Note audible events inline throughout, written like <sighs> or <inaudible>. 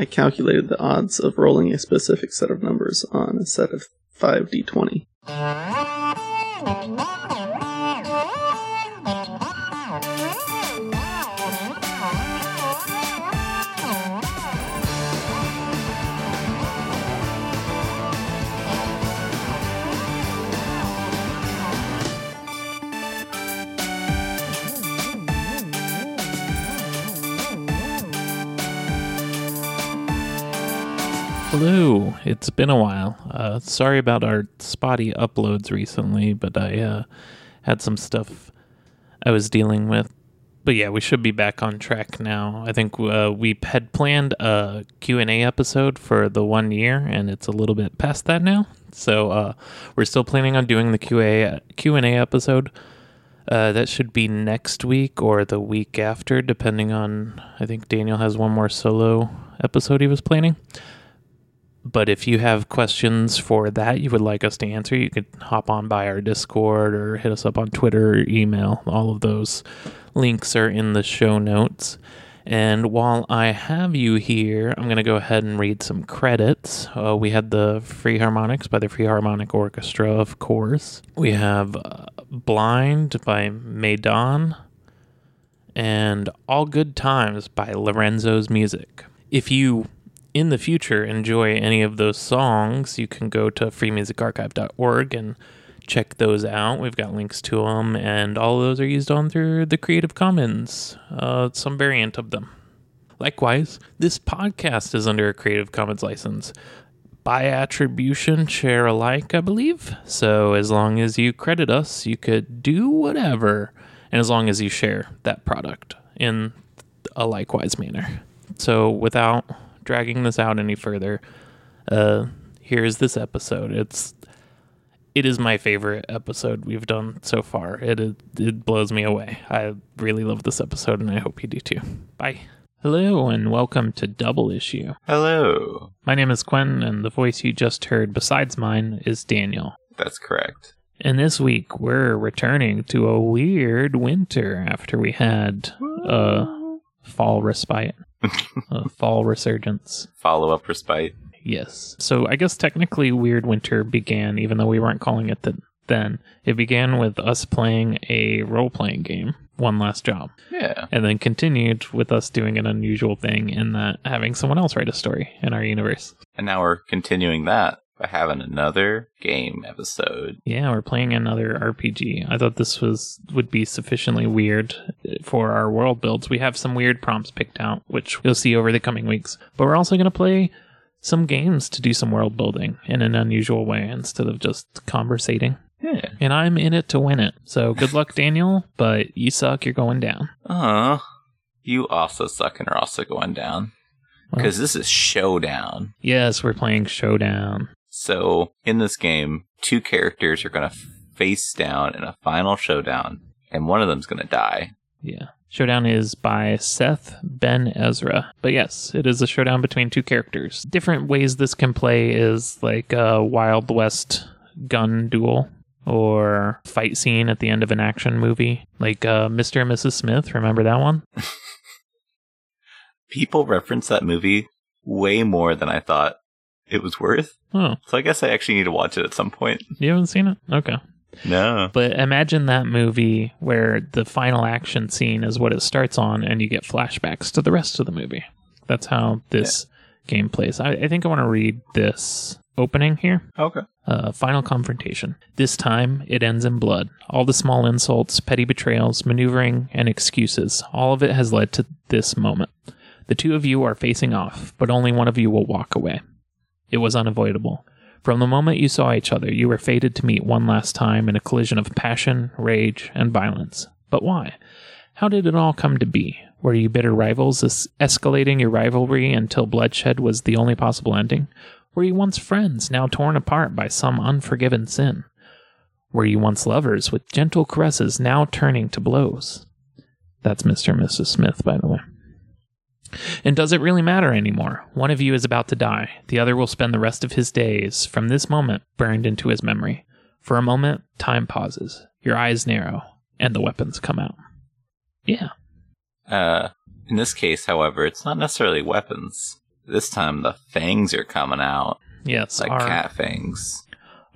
I calculated the odds of rolling a specific set of numbers on a set of 5d20. Hello, it's been a while. Uh, sorry about our spotty uploads recently, but I uh, had some stuff I was dealing with. But yeah, we should be back on track now. I think uh, we had planned a Q&A episode for the one year, and it's a little bit past that now. So uh, we're still planning on doing the QA, Q&A episode. Uh, that should be next week or the week after, depending on. I think Daniel has one more solo episode he was planning. But if you have questions for that you would like us to answer, you could hop on by our Discord or hit us up on Twitter or email. All of those links are in the show notes. And while I have you here, I'm going to go ahead and read some credits. Uh, we had the Free Harmonics by the Free Harmonic Orchestra, of course. We have uh, Blind by Maydon and All Good Times by Lorenzo's Music. If you in the future enjoy any of those songs, you can go to freemusicarchive.org and check those out. We've got links to them, and all of those are used on through the Creative Commons, uh, some variant of them. Likewise, this podcast is under a Creative Commons license by attribution, share alike, I believe. So as long as you credit us, you could do whatever, and as long as you share that product in a likewise manner. So without dragging this out any further, uh, here's this episode. It's it is my favorite episode we've done so far. It, it it blows me away. I really love this episode, and I hope you do too. Bye. Hello, and welcome to Double Issue. Hello. My name is Quentin, and the voice you just heard, besides mine, is Daniel. That's correct. And this week, we're returning to a weird winter after we had a fall respite, a fall resurgence. Follow up respite. Yes. So I guess technically Weird Winter began, even though we weren't calling it th- then. It began with us playing a role playing game, One Last Job, Yeah. and then continued with us doing an unusual thing in that having someone else write a story in our universe. And now we're continuing that having another game episode. Yeah, we're playing another RPG. I thought this was would be sufficiently weird for our world builds. We have some weird prompts picked out, which you'll see over the coming weeks. But we're also going to play some games to do some world building in an unusual way instead of just conversating. Yeah. And I'm in it to win it. So good luck, Daniel, but you suck, you're going down. Uh, you also suck and are also going down. Well- Because this is Showdown. Yes, we're playing Showdown. So, in this game, two characters are going to face down in a final showdown, and one of them's going to die. Yeah. Showdown is by Seth Ben Ezra. But yes, it is a showdown between two characters. Different ways this can play is like a Wild West gun duel or fight scene at the end of an action movie. Like uh, Mr. and Mrs. Smith, remember that one? <laughs> People reference that movie way more than I thought it was worth. Oh, So, I guess I actually need to watch it at some point. you haven't seen it? Okay. No. But imagine that movie where the final action scene is what it starts on, and you get flashbacks to the rest of the movie. That's how this game plays. I, I think I want to read this opening here. Okay. Uh, final confrontation. This time, it ends in blood. All the small insults, petty betrayals, maneuvering, and excuses, all of it has led to this moment. The two of you are facing off, but only one of you will walk away. It was unavoidable. From the moment you saw each other, you were fated to meet one last time in a collision of passion, rage, and violence. But why? How did it all come to be? Were you bitter rivals, es- escalating your rivalry until bloodshed was the only possible ending? Were you once friends, now torn apart by some unforgiven sin? Were you once lovers with gentle caresses, now turning to blows? That's Mr. and Mrs. Smith, by the way. And does it really matter anymore? One of you is about to die. The other will spend the rest of his days, from this moment, burned into his memory. For a moment, time pauses. Your eyes narrow, and the weapons come out. Yeah. Uh, in this case, however, it's not necessarily weapons. this time the fangs are coming out Yes, like our, cat fangs.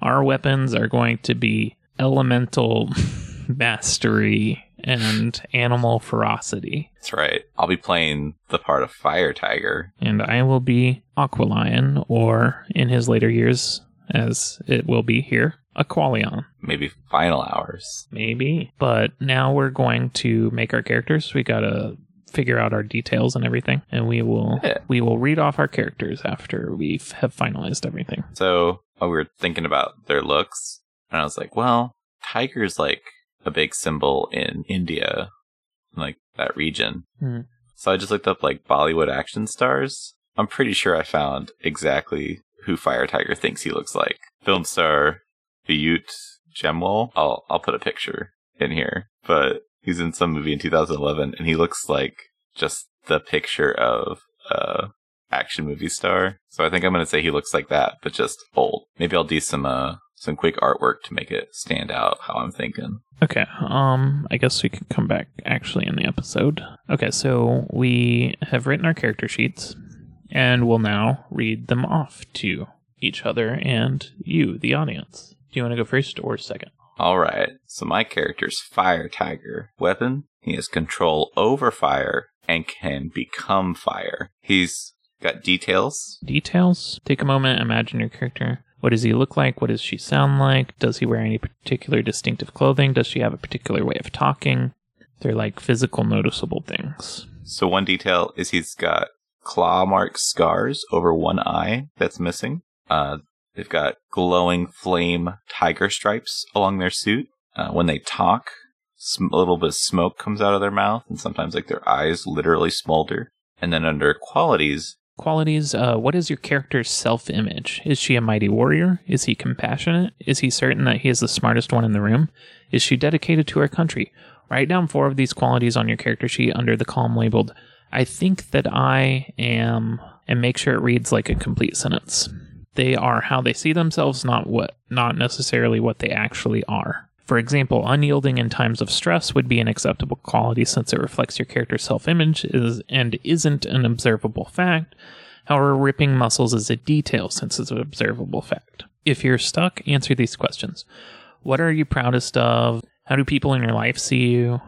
our weapons are going to be elemental <laughs> mastery and animal ferocity. That's right. I'll be playing the part of Fire Tiger. And I will be Aqualion, or in his later years, as it will be here, Aqualion. Maybe final hours. Maybe. But now we're going to make our characters. We gotta figure out our details and everything. And we will Yeah. we will read off our characters after we f- have finalized everything. So while we were thinking about their looks, and I was like, well, tiger's like a big symbol in India, like that region. Hmm. So I just looked up like Bollywood action stars. I'm pretty sure I found exactly who Fire Tiger thinks he looks like. Film star Vidyut Jammwal. I'll I'll put a picture in here, but he's in some movie in 2011, and he looks like just the picture of uh action movie star. So I think I'm gonna say he looks like that, but just old. Maybe I'll do some uh some quick artwork to make it stand out how I'm thinking. Okay, um, I guess we can come back actually in the episode. Okay, so we have written our character sheets, and we'll now read them off to each other and you, the audience. Do you want to go first or second? All right. So my character's Fire Tiger. Weapon: He has control over fire and can become fire. He's got details. Details? Take a moment, imagine your character. What does he look like? What does she sound like? Does he wear any particular distinctive clothing? Does she have a particular way of talking? They're like physical, noticeable things. So one detail is he's got claw mark scars over one eye that's missing. Uh, they've got glowing flame tiger stripes along their suit. Uh, when they talk, sm- a little bit of smoke comes out of their mouth, and sometimes like their eyes literally smolder. And then under qualities, Qualities uh, What is your character's self image? Is she a mighty warrior? Is he compassionate? Is he certain that he is the smartest one in the room? Is she dedicated to her country? Write down four of these qualities on your character sheet under the column labeled, I think that I am, and make sure it reads like a complete sentence. They are how they see themselves, not what, not necessarily what they actually are. For example, unyielding in times of stress would be an acceptable quality since it reflects your character's self-image is, and isn't an observable fact. However, ripping muscles is a detail since it's an observable fact. If you're stuck, answer these questions. What are you proudest of? How do people in your life see you?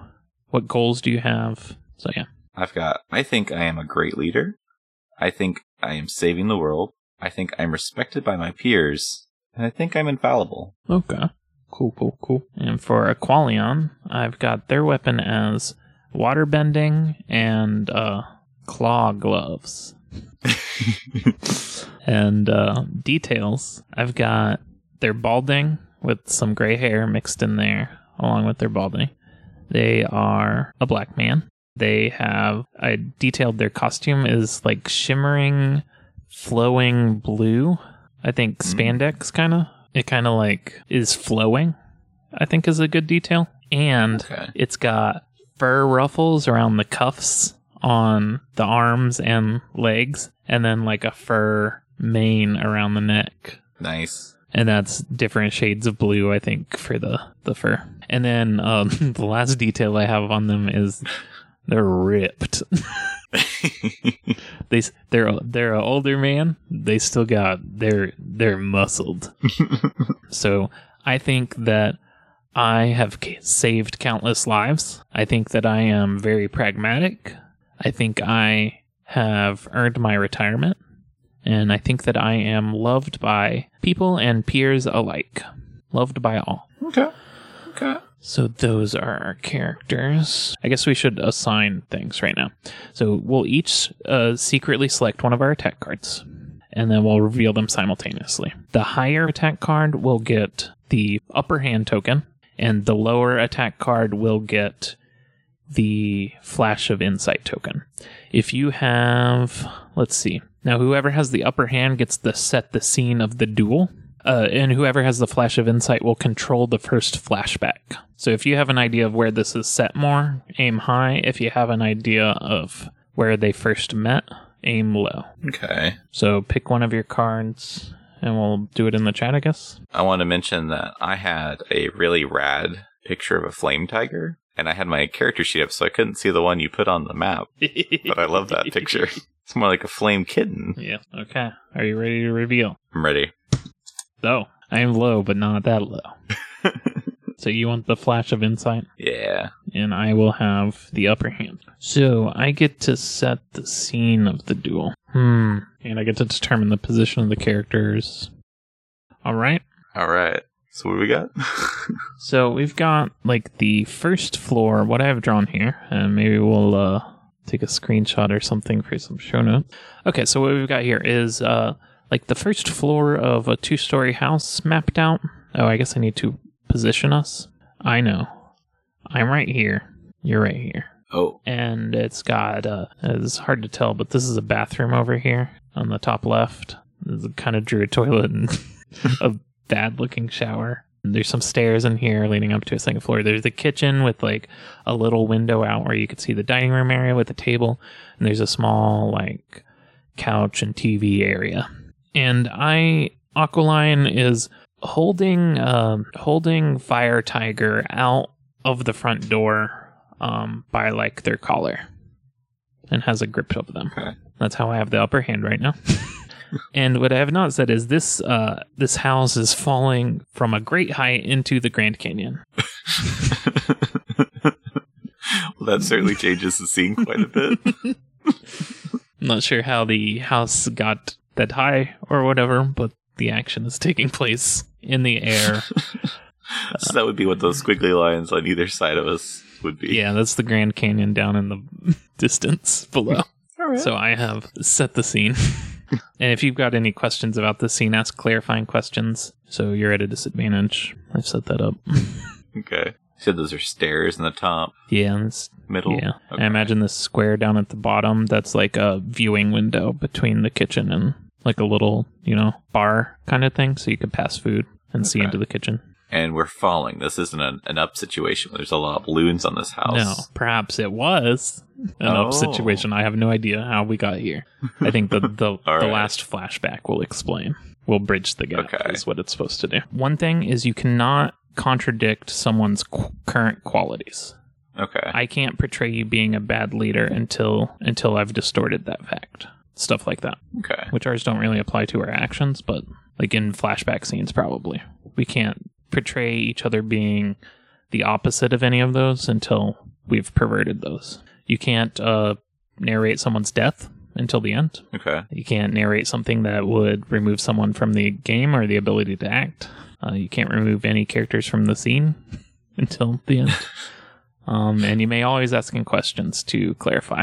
What goals do you have? So yeah. I've got, I think I am a great leader. I think I am saving the world. I think I'm respected by my peers. And I think I'm infallible. Okay. Cool, cool, cool. And for Aqualion, I've got their weapon as water bending and uh, claw gloves. <laughs> and uh, details, I've got their balding with some gray hair mixed in there, along with their balding. They are a black man. They have, I detailed their costume is like shimmering, flowing blue. I think Mm. spandex kind of. It kind of like is flowing, I think is a good detail. And Okay. it's got fur ruffles around the cuffs on the arms and legs, and then like a fur mane around the neck. Nice. And that's different shades of blue, I think, for the, the fur. And then um, <laughs> the last detail I have on them is they're ripped. <laughs> they they're they're an older man. They still got they're they're muscled. <laughs> so I think that I have saved countless lives. I think that I am very pragmatic. I think I have earned my retirement, and I think that I am loved by people and peers alike. Loved by all. okay. Okay. So those are our characters. I guess we should assign things right now. So we'll each uh, secretly select one of our attack cards, and then we'll reveal them simultaneously. The higher attack card will get the upper hand token, and the lower attack card will get the flash of insight token. If you have, let's see, now whoever has the upper hand gets to set the scene of the duel. Uh, and whoever has the flash of insight will control the first flashback. So if you have an idea of where this is set more, aim high. If you have an idea of where they first met, aim low. Okay. So pick one of your cards and we'll do it in the chat, I guess. I want to mention that I had a really rad picture of a flame tiger, and I had my character sheet up, so I couldn't see the one you put on the map. But I love that picture. <laughs> It's more like a flame kitten. Yeah. Okay. Are you ready to reveal? I'm ready. So I am low, but not that low. <laughs> so you want the flash of insight, Yeah. and I will have the upper hand. So I get to set the scene of the duel. Hmm. And I get to determine the position of the characters. All right. All right. So what do we got? <laughs> So we've got like the first floor, what I have drawn here, and maybe we'll uh, take a screenshot or something for some show notes. Okay, so what we've got here is uh, like the first floor of a two story house mapped out. Oh, I guess I need to position us. I know. I'm right here. You're right here. oh, And it's got, uh, it's hard to tell, but this is a bathroom over here on the top left. A kind of drew a toilet and <laughs> a bad looking shower. There's some stairs in here leading up to a second floor. There's the kitchen with like a little window out where you could see the dining room area with a table. And there's a small like couch and TV area. And I, Aqualine is holding, um, holding Fire Tiger out of the front door, um, by like their collar and has a grip of them. Okay. That's how I have the upper hand right now. <laughs> and what I have not said is this uh, this house is falling from a great height into the Grand Canyon. <laughs> well, that certainly changes the scene quite a bit. I'm <laughs> not sure how the house got that high or whatever, but the action is taking place in the air. <laughs> Uh, so that would be what those squiggly lines on either side of us would be. yeah, that's the Grand Canyon down in the <laughs> distance below. <laughs> So I have set the scene. and if you've got any questions about the scene, ask clarifying questions. So you're at a disadvantage. I've set that up. Okay. You said those are stairs in the top, yeah, and it's middle. Yeah. Okay. I imagine this square down at the bottom that's like a viewing window between the kitchen and like a little, you know, bar kind of thing so you could pass food and see into the kitchen. And we're falling. This isn't an, an up situation. There's a lot of balloons on this house. No, perhaps it was an up Oh. situation. I have no idea how we got here. I think the the, <laughs> the right. last flashback will explain. Will bridge the gap Okay. is what it's supposed to do. One thing is you cannot contradict someone's qu- current qualities. Okay. I can't portray you being a bad leader until until I've distorted that fact. Stuff like that, okay. which ours don't really apply to our actions, but like in flashback scenes, probably we can't portray each other being the opposite of any of those until we've perverted those. You can't uh, narrate someone's death until the end. Okay. You can't narrate something that would remove someone from the game or the ability to act. Uh, you can't remove any characters from the scene <laughs> until the end. <laughs> um, and you may always ask in questions to clarify.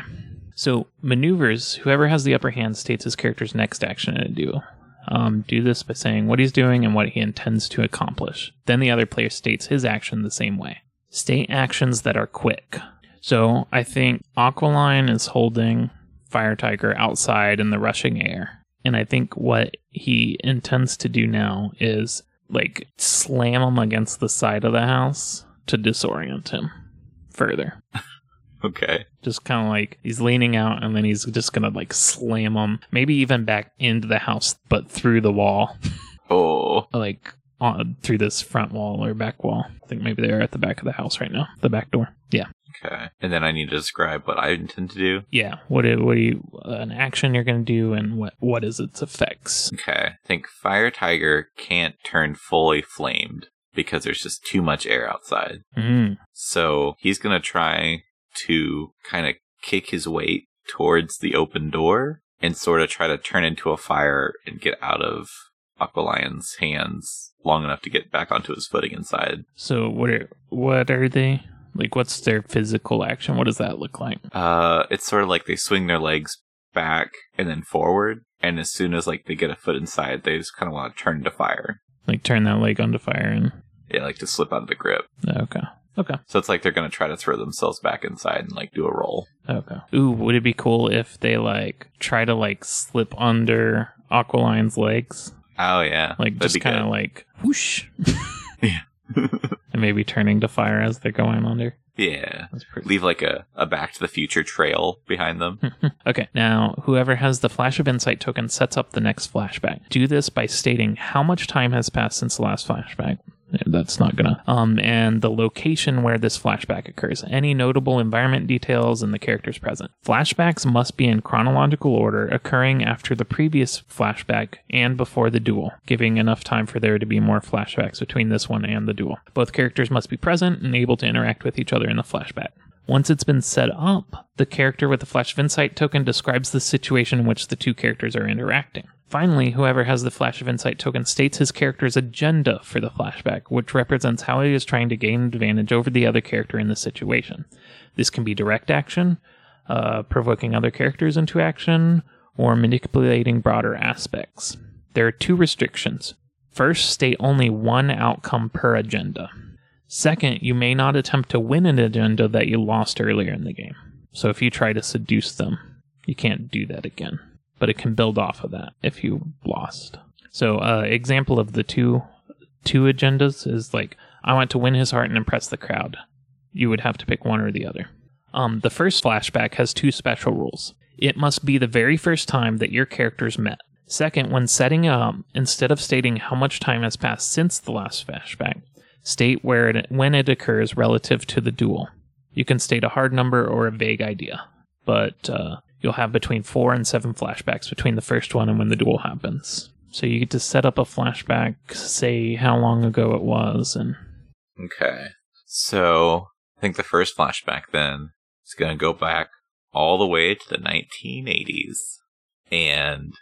So, maneuvers, whoever has the upper hand states his character's next action in a duel. Um, do this by saying what he's doing and what he intends to accomplish. Then the other player states his action the same way. State actions that are quick. So I think Aqualine is holding Fire Tiger outside in the rushing air. And I think what he intends to do now is like slam him against the side of the house to disorient him further. <laughs> <laughs> Okay. Just kind of like he's leaning out and then he's just gonna like slam him, maybe even back into the house, but through the wall, <laughs> Oh. like on, through this front wall or back wall. I think maybe they're at the back of the house right now, the back door. Yeah. Okay. And then I need to describe what I intend to do. Yeah, what do, what do you an action you're going to do and what what is its effects? Okay. I think Fire Tiger can't turn fully flamed because there's just too much air outside. Mm. So he's going to try to kind of kick his weight towards the open door and sort of try to turn into a fire and get out of Aqualion's hands long enough to get back onto his footing inside. So what are what are they like? What's their physical action? What does that look like? Uh, it's sort of like they swing their legs back and then forward. And as soon as like they get a foot inside, they just kind of want to turn to fire. Like turn that leg onto fire and Yeah, like to slip out of the grip. okay, okay, So it's like they're going to try to throw themselves back inside and like do a roll. okay. Ooh, would it be cool if they like try to like slip under Aqualine's legs, Oh yeah, like That'd just kind of like whoosh, <laughs> <laughs> Yeah. and maybe turning to fire as they're going under. yeah. That's pretty. Leave like a, a Back to the Future trail behind them. <laughs> Okay, now whoever has the Flash of Insight token sets up the next flashback. Do this by stating how much time has passed since the last flashback. That's not gonna. Um, and the location where this flashback occurs. Any notable environment details and the characters present. Flashbacks must be in chronological order, occurring after the previous flashback and before the duel, giving enough time for there to be more flashbacks between this one and the duel. Both characters must be present and able to interact with each other in the flashback. Once it's been set up, the character with the Flash of Insight token describes the situation in which the two characters are interacting. Finally, whoever has the Flash of Insight token states his character's agenda for the flashback, which represents how he is trying to gain advantage over the other character in the situation. This can be direct action, uh, provoking other characters into action, or manipulating broader aspects. There are two restrictions. First, state only one outcome per agenda. Second, you may not attempt to win an agenda that you lost earlier in the game. So if you try to seduce them, you can't do that again. But it can build off of that if you lost. So, uh, example of the two two agendas is like I want to win his heart and impress the crowd. You would have to pick one or the other. Um, the first flashback has two special rules. It must be the very first time that your characters met. Second, when setting up, instead of stating how much time has passed since the last flashback, state where it, when it occurs relative to the duel. You can state a hard number or a vague idea, but uh, you'll have between four and seven flashbacks between the first one and when the duel happens. So you get to set up a flashback, say how long ago it was, and Okay. So I think the first flashback then is going to go back all the way to the 1980s. And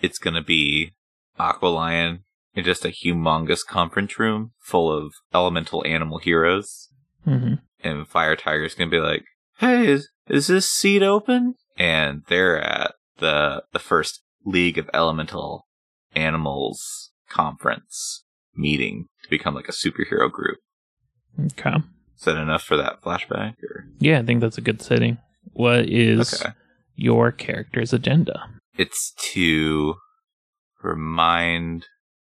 it's going to be Aqualion in just a humongous conference room full of elemental animal heroes. Mhm. And Fire Tiger's going to be like, hey, is, is this seat open? And they're at the, the first League of Elemental Animals conference meeting to become like a superhero group. okay. Is that enough for that flashback? Or Yeah, I think that's a good setting. What is okay, your character's agenda? it's to remind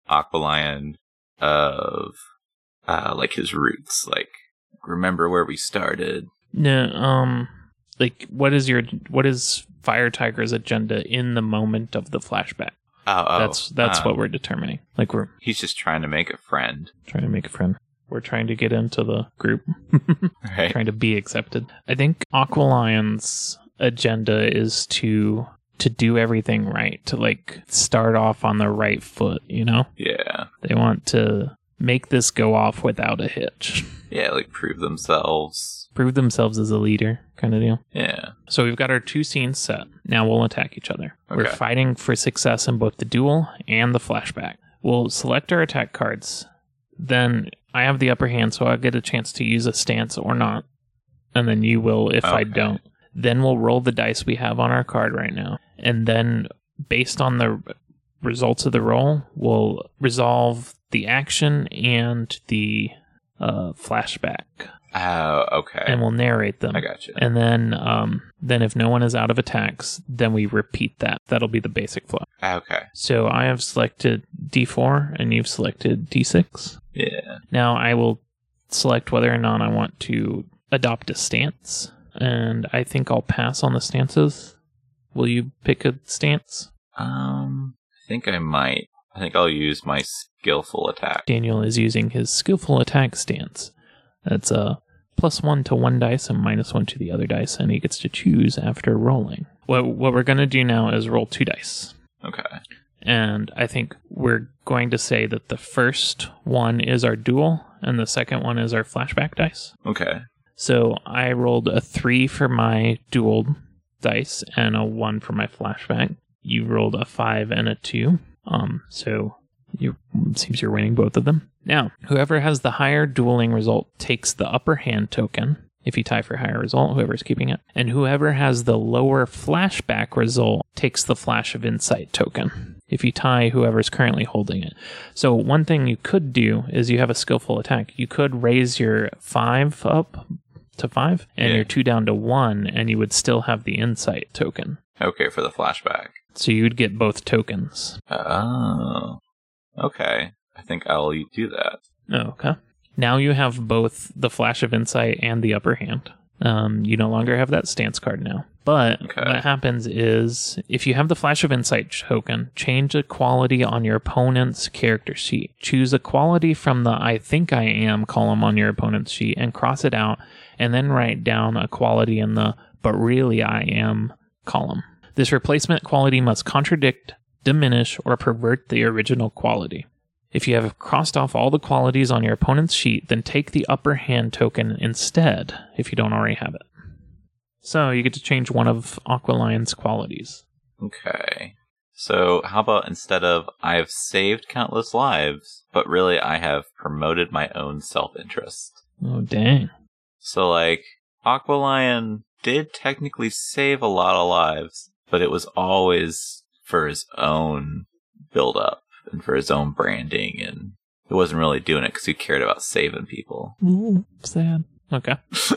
Aqualion of uh, like his roots. Like remember where we started. No, um, like what is your what is Fire Tiger's agenda in the moment of the flashback? Oh, oh that's that's um, what we're determining. Like we're he's just trying to make a friend, trying to make a friend. We're trying to get into the group, <laughs> right? trying to be accepted. I think Aqualion's agenda is to to do everything right, to like start off on the right foot. You know, Yeah, they want to make this go off without a hitch, <laughs> yeah, like prove themselves. Prove themselves as a leader, kind of deal. Yeah, So we've got our two scenes set. Now we'll attack each other. We're fighting for success in both the duel and the flashback. We'll select our attack cards. Then I have the upper hand, so I'll get a chance to use a stance or not. And then you will if I don't. Then we'll roll the dice we have on our card right now. And then, based on the results of the roll, we'll resolve the action and the uh, flashback. Oh, okay, And we'll narrate them. I got you. And then, um, then if no one is out of attacks, then we repeat that. That'll be the basic flow. Okay, So I have selected D4 and you've selected D6. yeah, Now I will select whether or not I want to adopt a stance. And I think I'll pass on the stances. Will you pick a stance? um, I think I might. I think I'll use my skillful attack. Daniel is using his skillful attack stance. That's a plus one to one dice and minus one to the other dice, and he gets to choose after rolling. What what we're gonna do now is roll two dice. Okay, And I think we're going to say that the first one is our duel and the second one is our flashback dice. okay, So I rolled a three for my duel dice and a one for my flashback. You rolled a five and a two. Um, so you seems you're winning both of them. Now, whoever has the higher dueling result takes the upper hand token. If you tie for higher result, whoever's keeping it. And whoever has the lower flashback result takes the flash of insight token. If you tie whoever's currently holding it. So one thing you could do is you have a skillful attack. You could raise your five up to five and Yeah. your two down to one, and you would still have the insight token. okay for the flashback. So you'd get both tokens. Oh, okay. I think I'll do that. Okay. Now you have both the flash of insight and the upper hand. Um, you no longer have that stance card now. But Okay. what happens is if you have the Flash of Insight token, change a quality on your opponent's character sheet. Choose a quality from the I think I am column on your opponent's sheet and cross it out, and then write down a quality in the but really I am column. This replacement quality must contradict, diminish, or pervert the original quality. If you have crossed off all the qualities on your opponent's sheet, then take the upper hand token instead if you don't already have it. So you get to change one of Aqualion's qualities. Okay. So how about instead of I have saved countless lives, but really I have promoted my own self interest. Oh, dang. So like Aqualion did technically save a lot of lives, but it was always for his own build up and for his own branding and he wasn't really doing it because he cared about saving people. Ooh, sad. Okay. <laughs>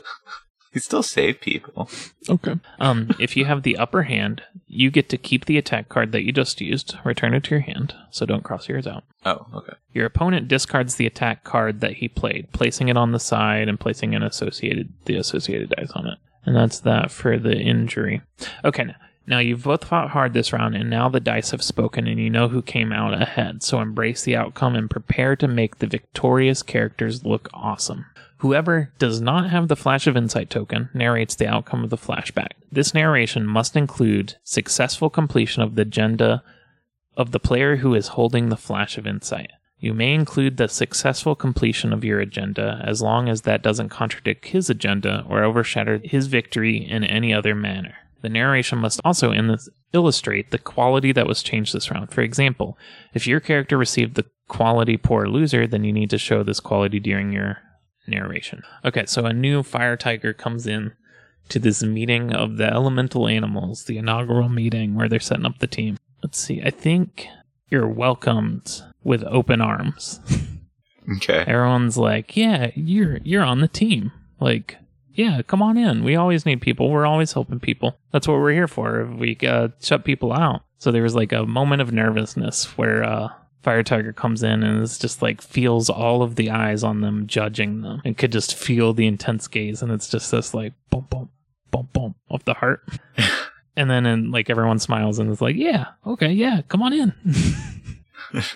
He still saved people. Okay. Um, if you have the upper hand, you get to keep the attack card that you just used, return it to your hand, so don't cross yours out. Oh, okay. Your opponent discards the attack card that he played, placing it on the side and placing an associated the associated dice on it. And that's that for the injury. Okay, now, now you've both fought hard this round, and now the dice have spoken, and you know who came out ahead. So embrace the outcome and prepare to make the victorious characters look awesome. Whoever does not have the Flash of Insight token narrates the outcome of the flashback. This narration must include successful completion of the agenda of the player who is holding the Flash of Insight. You may include the successful completion of your agenda as long as that doesn't contradict his agenda or overshadow his victory in any other manner. The narration must also in this illustrate the quality that was changed this round. For example, if your character received the quality poor loser, then you need to show this quality during your narration. Okay, so a new fire tiger comes in to this meeting of the elemental animals, the inaugural meeting where they're setting up the team. Let's see. I think you're welcomed with open arms. <laughs> Okay. Everyone's like, "Yeah, you're you're on the team." Like, "Yeah, come on in. We always need people. We're always helping people. That's what we're here for. If we uh, shut people out." So there was like a moment of nervousness where uh, Fire Tiger comes in and is just like feels all of the eyes on them, judging them, and could just feel the intense gaze, and it's just this like boom, boom, boom, boom of the heart. <laughs> and then and like everyone smiles and is like, "Yeah, okay, yeah, come on in." <laughs> <laughs>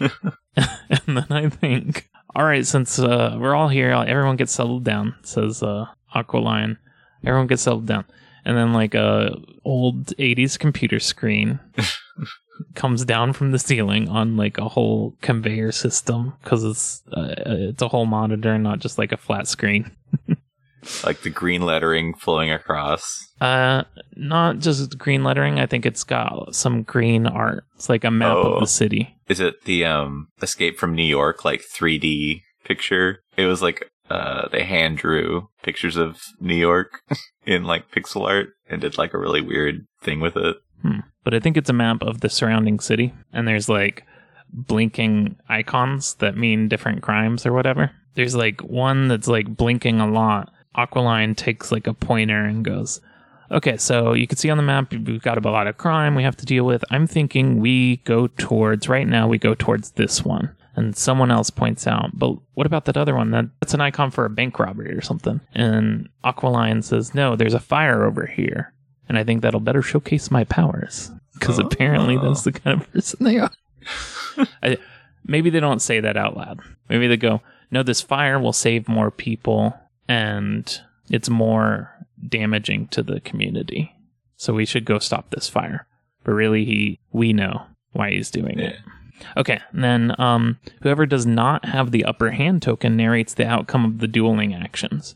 and then I think, all right, since uh, we're all here, everyone gets settled down. Says uh, Aqualion. Everyone gets settled down, and then like a old '80s computer screen <laughs> comes down from the ceiling on like a whole conveyor system because it's uh, it's a whole monitor, and not just like a flat screen. <laughs> like the green lettering flowing across. Uh, not just green lettering. I think it's got some green art. It's like a map Oh. of the city. Is it the um Escape from New York like 3D picture? It was like uh they hand drew pictures of New York <laughs> in like pixel art and did like a really weird thing with it. Hmm. But I think it's a map of the surrounding city, and there's like blinking icons that mean different crimes or whatever. There's like one that's like blinking a lot. Aqualine takes like a pointer and goes, Okay, so you can see on the map we've got a lot of crime we have to deal with. I'm thinking we go towards right now we go towards this one. And someone else points out, but what about that other one? That, that's an icon for a bank robbery or something. And Aqualine says, No, there's a fire over here and I think that'll better showcase my powers because Oh. apparently that's the kind of person they are. <laughs> I, maybe they don't say that out loud. Maybe they go, "No, this fire will save more people, and it's more damaging to the community, so we should go stop this fire." But really, he we know why he's doing it. Okay, and then um, whoever does not have the upper hand token narrates the outcome of the dueling actions.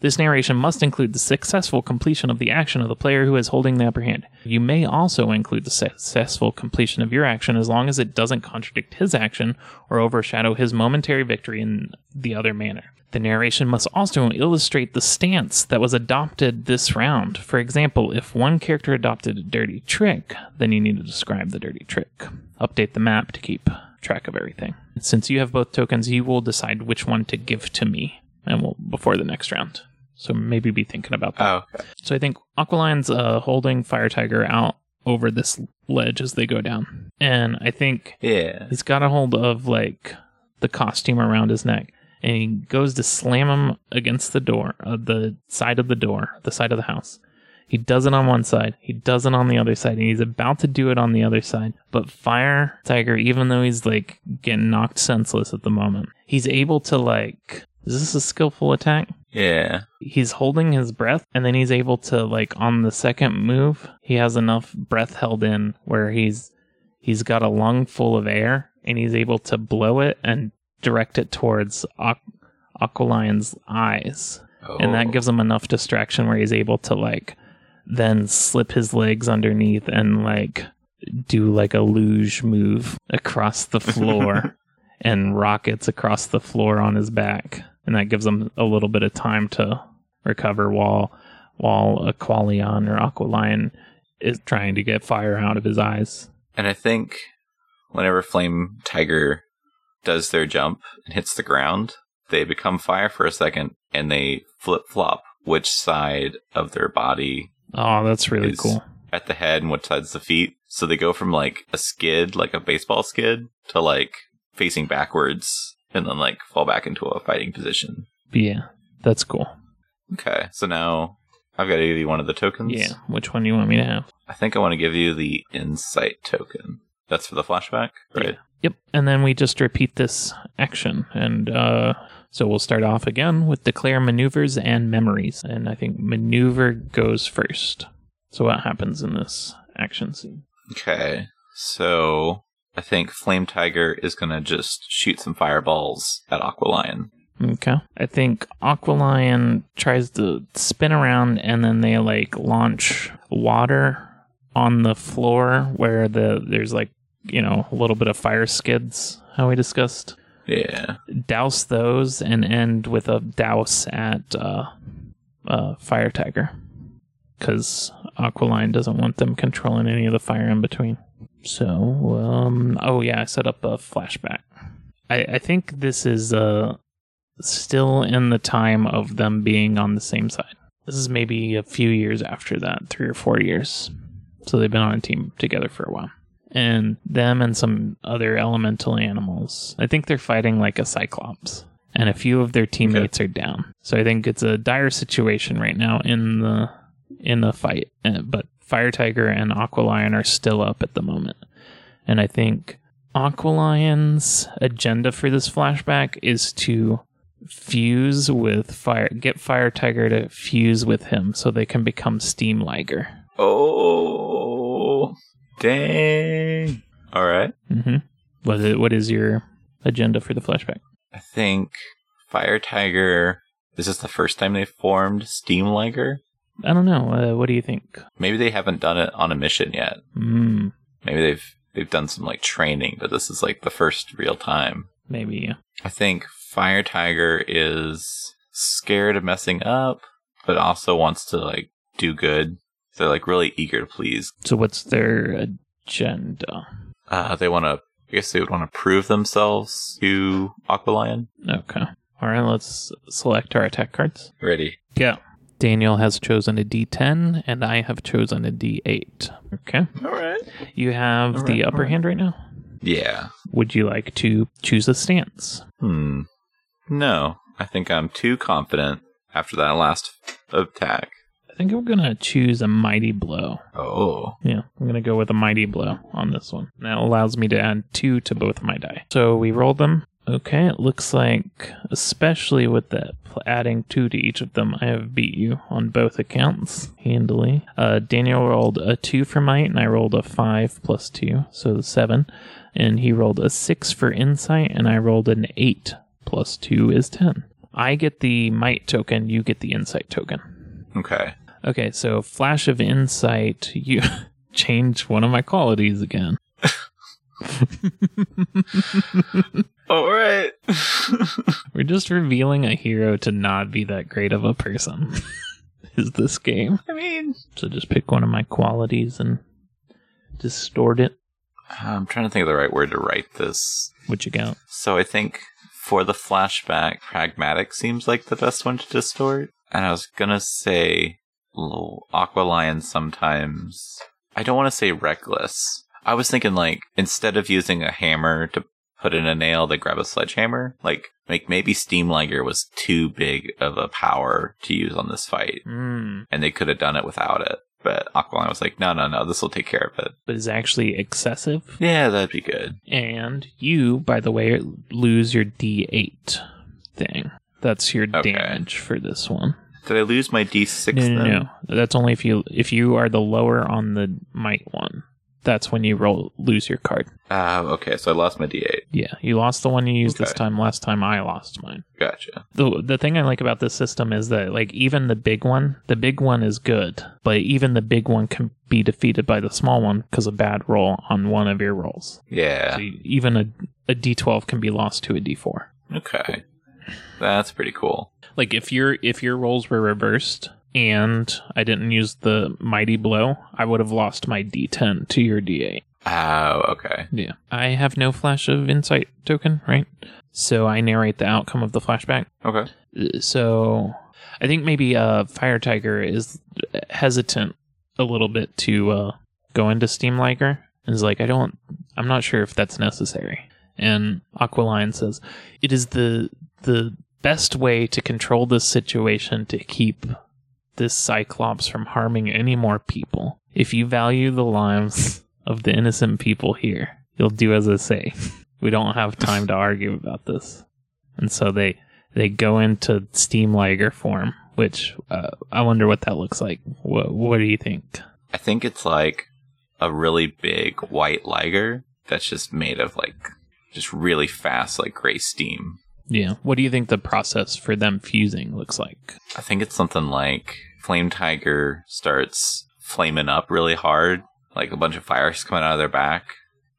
This narration must include the successful completion of the action of the player who is holding the upper hand. You may also include the successful completion of your action as long as it doesn't contradict his action or overshadow his momentary victory in the other manner. The narration must also illustrate the stance that was adopted this round. For example, if one character adopted a dirty trick, then you need to describe the dirty trick. Update the map to keep track of everything. Since you have both tokens, you will decide which one to give to me and we'll, before the next round. So maybe be thinking about that. Oh, okay. So I think Aqualine's uh, holding Fire Tiger out over this ledge as they go down. And I think Yeah. he's got a hold of like the costume around his neck. and he goes to slam him against the door, uh, the side of the door, the side of the house. He does it on one side, he does it on the other side, and he's about to do it on the other side. But Fire Tiger, even though he's like getting knocked senseless at the moment, he's able to like. Is this a skillful attack? Yeah. he's holding his breath and then he's able to like on the second move he has enough breath held in where he's he's got a lung full of air and he's able to blow it and direct it towards Aqu- Aqualion's eyes and that Oh. gives him enough distraction where he's able to like then slip his legs underneath and like do like a luge move across the floor <laughs> and rockets across the floor on his back and that gives him a little bit of time to recover while while Aqualion or Aqualion is trying to get fire out of his eyes. And I think whenever Flame Tiger does their jump and hits the ground, they become fire for a second and they flip flop which side of their body Oh, that's really cool. at the head and what side's the feet. So they go from like a skid, like a baseball skid, to like facing backwards and then like fall back into a fighting position. Yeah, that's cool. Okay, so now I've got to give you one of the tokens. Yeah, which one do you want me to have? I think I want to give you the insight token. That's for the flashback, right? Yep. And then we just repeat this action. And uh, so we'll start off again with declare maneuvers and memories. And I think maneuver goes first. So what happens in this action scene? Okay, so I think Flame Tiger is gonna just shoot some fireballs at Aqualion. Okay. I think Aqualion tries to spin around and then they like launch water on the floor where the there's like, you know, a little bit of fire skids, how we discussed. Yeah. douse those and end with a douse at uh, uh, Fire Tiger. Because Aqualine doesn't want them controlling any of the fire in between. So, um, oh yeah, I set up a flashback. I, I think this is uh, still in the time of them being on the same side. This is maybe a few years after that, three or four years. So they've been on a team together for a while and them and some other elemental animals. I think they're fighting like a cyclops, and a few of their teammates are down. So I think it's a dire situation right now in the in the fight. Uh, But Fire Tiger and Aqualion are still up at the moment, and I think Aqualion's agenda for this flashback is to fuse with fire get fire tiger to fuse with him so they can become steam liger Oh, dang. All right. Mm-hmm. What is, what is your agenda for the flashback? I think Fire Tiger. This is the first time they formed Steam Liger. I don't know. Uh, what do you think? Maybe they haven't done it on a mission yet. Mm, Maybe they've they've done some like training, but this is like the first real time. maybe. I think Fire Tiger is scared of messing up, but also wants to like do good. They're like really eager to please. So what's their agenda? Uh, they want to. I guess they would want to prove themselves to Aqualion. Okay. All right. Let's select our attack cards. Ready? Yeah. Daniel has chosen a D10, and I have chosen a D8. Okay. All right. You have All the upper all right. hand right now. Yeah. Would you like to choose a stance? Hmm. No, I think I'm too confident after that last attack. I think we're gonna choose a mighty blow. Oh. Yeah, I'm gonna go with a mighty blow on this one. That allows me to add two to both my die. So we rolled them. Okay, it looks like, especially with that adding two to each of them, I have beat you on both accounts handily. Uh, Daniel rolled a two for might, and I rolled a five plus two, so the seven. And he rolled a six for insight, and I rolled an eight plus two is ten. I get the might token, you get the insight token. Okay. Okay, so flash of insight, you <laughs> change one of my qualities again. <laughs> All right. We're just revealing a hero to not be that great of a person. <laughs> Is this game? I mean, So just pick one of my qualities and distort it. I'm trying to think of the right word to write this. What you got? So I think for the flashback, pragmatic seems like the best one to distort. And I was gonna say little Aqualion sometimes. I don't want to say reckless. I was thinking like instead of using a hammer to put in a nail, they grab a sledgehammer. Like, like maybe Steam Liger was too big of a power to use on this fight, Mm. and they could have done it without it. But Aqualine was like, no, no, no, this will take care of it. But is actually excessive. Yeah, that'd be good. And you, by the way, lose your D8 thing. That's your Okay. damage for this one. Did I lose my D6 No, no, then? no. That's only if you if you are the lower on the might one. That's when you roll lose your card. Ah, okay, so I lost my D8. Yeah, you lost the one you used this time. Last time I lost mine. Gotcha. The the thing I like about this system is that like even the big one, the big one is good, but even the big one can be defeated by the small one because a bad roll on one of your rolls. Yeah. So you- even a a D12 can be lost to a D4. Okay. That's pretty cool. Like if your if your rolls were reversed and I didn't use the mighty blow, I would have lost my D10 to your D8. Oh, okay. Yeah. I have no flash of insight token, right? So I narrate the outcome of the flashback. Okay. Uh, So I think maybe uh Fire Tiger is hesitant a little bit to uh go into Steam Liger. And is like, I don't I'm not sure if that's necessary. And Aqualine says, It is the the best way to control this situation to keep this Cyclops from harming any more people. If you value the lives of the innocent people here, you'll do as I say. We don't have time to argue about this. And so they they go into Steam Liger form, which uh, I wonder what that looks like. What what do you think? I think it's like a really big white liger that's just made of like just really fast like gray steam. Yeah. What do you think the process for them fusing looks like? I think it's something like Flame Tiger starts flaming up really hard, like a bunch of fires coming out of their back,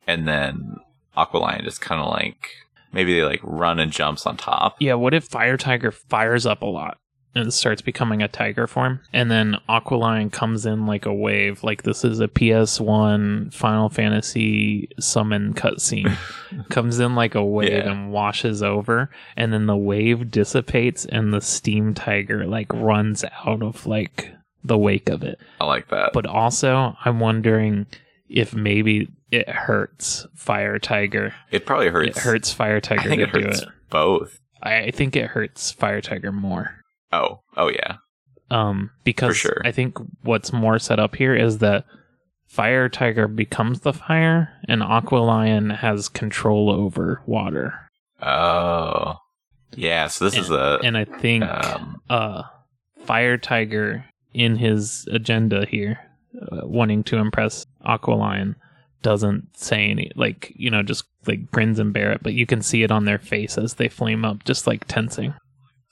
and then Aqualion just kind of like maybe they like run and jumps on top. Yeah, what if Fire Tiger fires up a lot and it starts becoming a tiger form? And then Aqualion comes in like a wave, like this is a PS1 Final Fantasy summon cutscene. <laughs> comes in like a wave Yeah. and washes over, and then the wave dissipates and the steam tiger like runs out of like the wake of it. I like that. But also, I'm wondering if maybe it hurts Fire Tiger. it probably hurts. It hurts Fire I Tiger think to it do hurts it. both. I think it hurts Fire Tiger more. Oh, oh yeah. Um, because sure. I think what's more set up here is that Fire Tiger becomes the fire, and Aqualion has control over water. Oh, yeah. So this is a And I think um, uh, Fire Tiger, in his agenda here, uh, wanting to impress Aqualion, doesn't say any, like, you know, just like grins and bear it, but you can see it on their face as they flame up, just like tensing.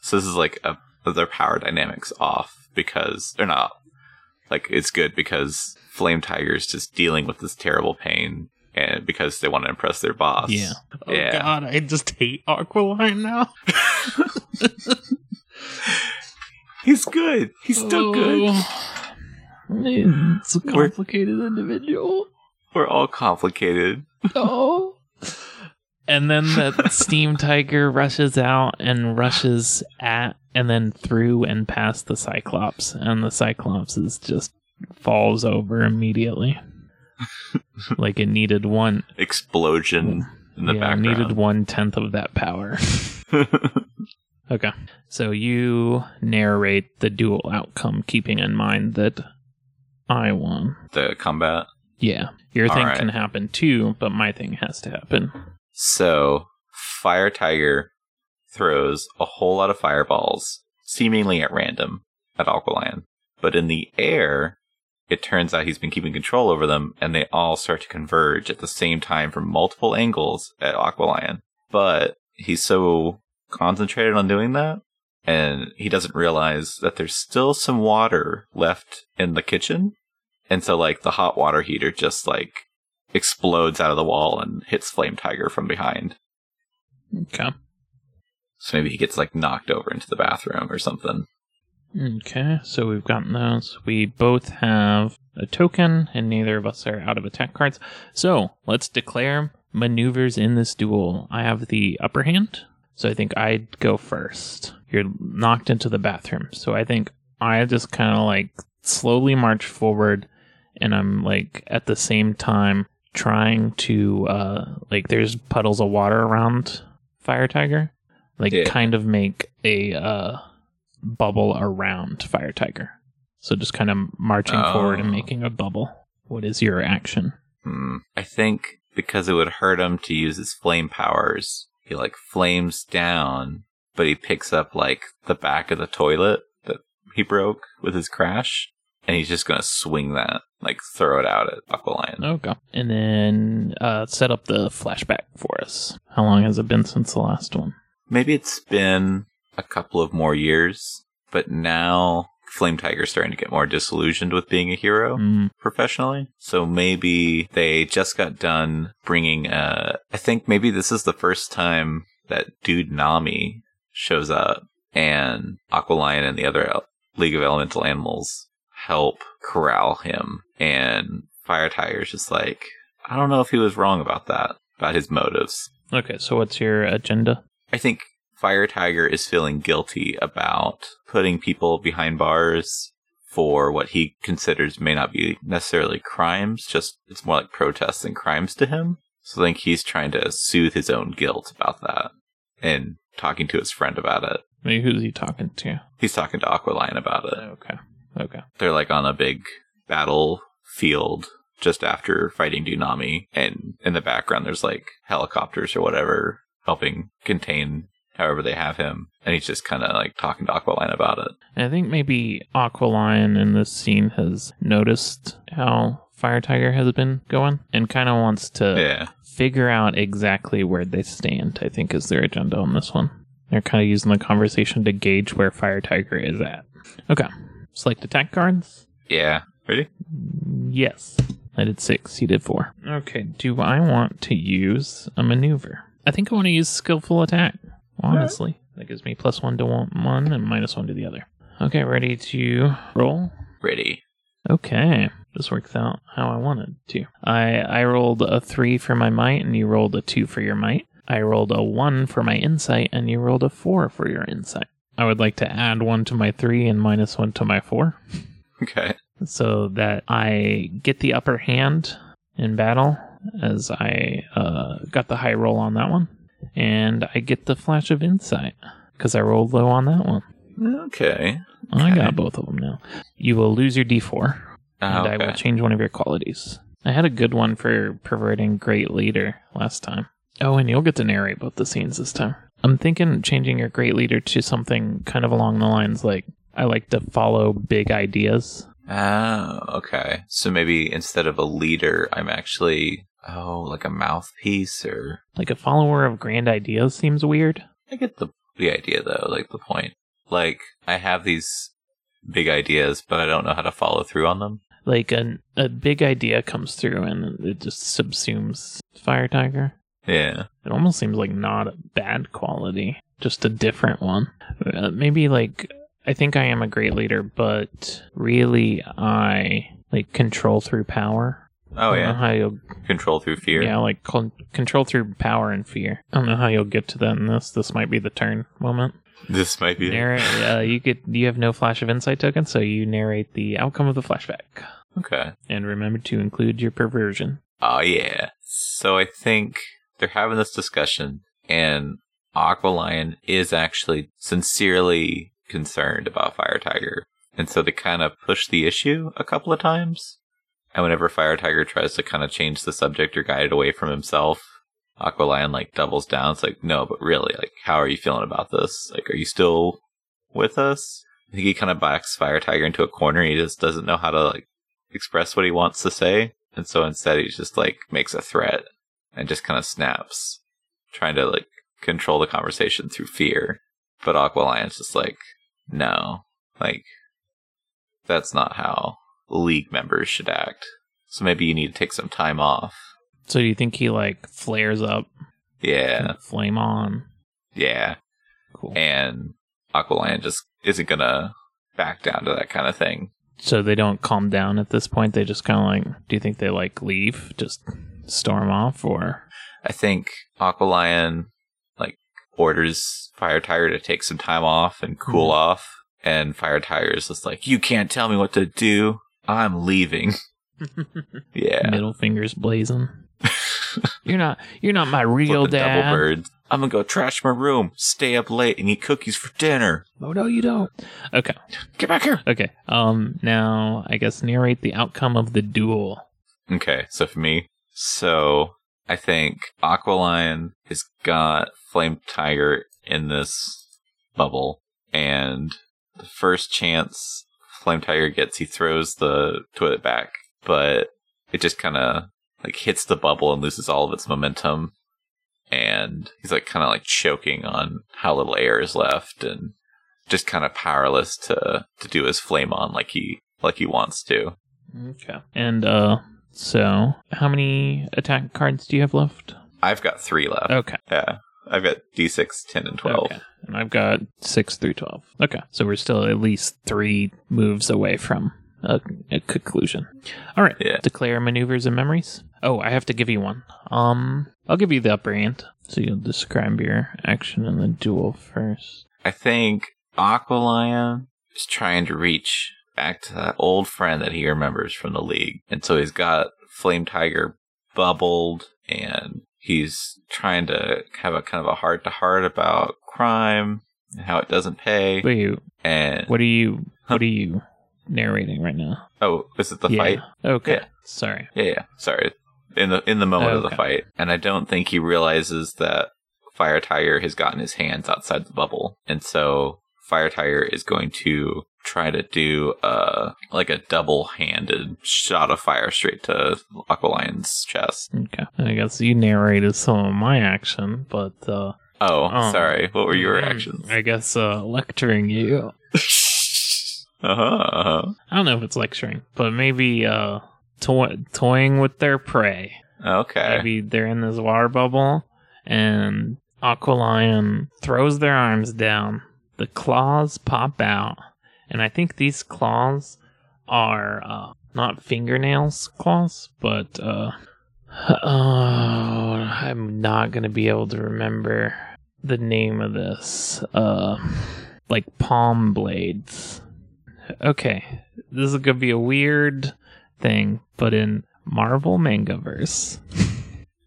so this is like a their power dynamics off because they're not like it's good because Flame Tiger's just dealing with this terrible pain and because they want to impress their boss. Yeah. Oh Yeah. god, I just hate Aqualion now. <laughs> He's good. He's still oh, good. Oh. It's a We're- complicated individual. We're all complicated. Oh. And then the <laughs> steam tiger rushes out and rushes at and then through and past the cyclops and the cyclops is just falls over immediately. <laughs> like it needed one Explosion in the yeah, it needed one tenth of that power. <laughs> Okay. So you narrate the duel outcome, keeping in mind that I won. the combat. Yeah. Your All thing right. can happen too, but my thing has to happen. So, Fire Tiger throws a whole lot of fireballs, seemingly at random, at Aqualion. But in the air, it turns out he's been keeping control over them, and they all start to converge at the same time from multiple angles at Aqualion. But he's so concentrated on doing that, and he doesn't realize that there's still some water left in the kitchen. And so, like, the hot water heater just, like, explodes out of the wall and hits Flame Tiger from behind. Okay. So maybe he gets like knocked over into the bathroom or something. Okay. So we've gotten those. We both have a token, and neither of us are out of attack cards. So let's declare maneuvers in this duel. I have the upper hand, so I think I'd go first. You're knocked into the bathroom, so I think I just kind of like slowly march forward, and I'm like at the same time trying to uh like there's puddles of water around Fire Tiger. Like Yeah. kind of make a uh bubble around Fire Tiger. So just kind of marching forward and Oh. making a bubble. What is your action? Hmm. I think because it would hurt him to use his flame powers, he like flames down, but he picks up like the back of the toilet that he broke with his crash, and he's just gonna swing that, like throw it out at Aqualion. Okay. And then uh set up the flashback for us. How long has it been since the last one? Maybe it's been a couple of more years, but now Flame Tiger's starting to get more disillusioned with being a hero. Mm, professionally. So maybe they just got done bringing uh I think maybe this is the first time that Dude Nami shows up and Aqualion and the other League of Elemental Animals help corral him and Fire Tiger's just like I don't know if he was wrong about that, about his motives. Okay, so what's your agenda? I think Fire Tiger is feeling guilty about putting people behind bars for what he considers may not be necessarily crimes, just it's more like protests and crimes to him. So I think he's trying to soothe his own guilt about that and talking to his friend about it. Maybe who's he talking to? He's talking to Aqualion about it. Oh, okay. Okay. They're like on a big battlefield just after fighting Dunami, and in the background there's like helicopters or whatever helping contain however they have him, and he's just kind of like talking to Aqualine about it. And I think maybe Aqualion in this scene has noticed how Fire Tiger has been going and kind of wants to Yeah, figure out exactly where they stand, I think is their agenda on this one. They're kind of using the conversation to gauge where Fire Tiger is at. Okay. Select attack cards. yeah. Ready? Yes. I did six. He did four. Okay. Do I want to use a maneuver? I think I want to use skillful attack. Honestly, that gives me plus one to one, one and minus one to the other. Okay, ready to roll. Ready. Okay, this worked out how I wanted to. I I rolled a three for my might, and you rolled a two for your might. I rolled a one for my insight, and you rolled a four for your insight. I would like to add one to my three and minus one to my four <laughs> Okay. so that I get the upper hand in battle as I uh, got the high roll on that one. And I get the flash of insight because I rolled low on that one. Okay. I got both of them now. You will lose your d4, and Ah, I will change one of your qualities. I had a good one for perverting Great Leader last time. Oh, and you'll get to narrate both the scenes this time. I'm thinking changing your Great Leader to something kind of along the lines like I like to follow big ideas. Oh, okay. So maybe instead of a leader, I'm actually oh, like a mouthpiece, or Like a follower of grand ideas seems weird. I get the the idea though, like the point. Like I have these big ideas, but I don't know how to follow through on them. Like an, a big idea comes through and it just subsumes Fire Tiger. Yeah. It almost seems like not a bad quality, just a different one. Uh, maybe like I think I am a great leader, but really I like control through power. Oh I don't know yeah. how you'll Control through fear. yeah like con- control through power and fear. I don't know how you'll get to that in this. This might be the turn moment. This might be. Narrate. <laughs> Uh, you get you have no flash of insight token, so you narrate the outcome of the flashback. Okay. And remember to include your perversion. Oh yeah. So I think they're having this discussion, and Aqualion is actually sincerely concerned about Fire Tiger, and so they kind of push the issue a couple of times. And whenever Fire Tiger tries to kind of change the subject or guide it away from himself, Aqualion like doubles down. It's like, no, but really, like, how are you feeling about this? Like, are you still with us? I think he kind of backs Fire Tiger into a corner. He just doesn't know how to like express what he wants to say. And so instead he just like makes a threat and just kind of snaps, trying to like control the conversation through fear. But Aqualion's just like, no, like that's not how league members should act. So maybe you need to take some time off. So do you think he like flares up, Yeah, flame on? yeah. Cool. And Aqualion just isn't gonna back down to that kind of thing. So they don't calm down at this point. They just kind of like. Do you think they like leave, just storm off, or I think Aqualion like orders Fire Tire to take some time off and cool Mhm. off, and Fire Tire is just like, "You can't tell me what to do. I'm leaving." <laughs> Yeah. Middle fingers blazing. <laughs> you're not you're not my real Flipping dad. double birds. I'm gonna go trash my room, stay up late, and eat cookies for dinner. Oh no, you don't. Okay. Get back here. Okay. Um now I guess narrate the outcome of the duel. Okay, so for me, so I think Aqualion has got Flame Tiger in this bubble, and the first chance Flame Tiger gets, he throws the toilet back, but it just kind of like hits the bubble and loses all of its momentum, and he's like kind of like choking on how little air is left, and just kind of powerless to to do his flame on like he like he wants to. Okay. And uh so how many attack cards do you have left? I've got three left. Okay. Yeah. I've got D6, 10, and 12. Okay. And I've got six through twelve. Okay. So we're still at least three moves away from a, a conclusion. All right. Yeah. Declare maneuvers and memories. Oh, I have to give you one. Um, I'll give you the upper hand. So you'll describe your action in the duel first. I think Aqualion is trying to reach back to that old friend that he remembers from the league. And so he's got Flame Tiger bubbled and he's trying to have a kind of a heart to heart about crime and how it doesn't pay. Wait, And what are you? <laughs> What are you narrating right now? oh, is it the yeah. fight? Okay. Yeah. Sorry. Yeah, yeah. Sorry. In the in the moment of the fight. And I don't think he realizes that Fire Tiger has gotten his hands outside the bubble. And so Fire Tiger is going to try to do uh like a double handed shot of fire straight to Aqualion's chest. Okay. I guess you narrated some of my action, but uh Oh, Oh. sorry. What were your mm, actions? I guess uh lecturing you. <laughs> uh-huh, uh-huh. I don't know if it's lecturing, but maybe uh toy- toying with their prey. Okay. Maybe they're in this water bubble and Aqualion throws their arms down. The claws pop out. And I think these claws are uh, not fingernails claws, but uh, <sighs> oh, I'm not to be able to remember the name of this. Uh, like palm blades. Okay, this is to be a weird thing, but in Marvel Mangaverse,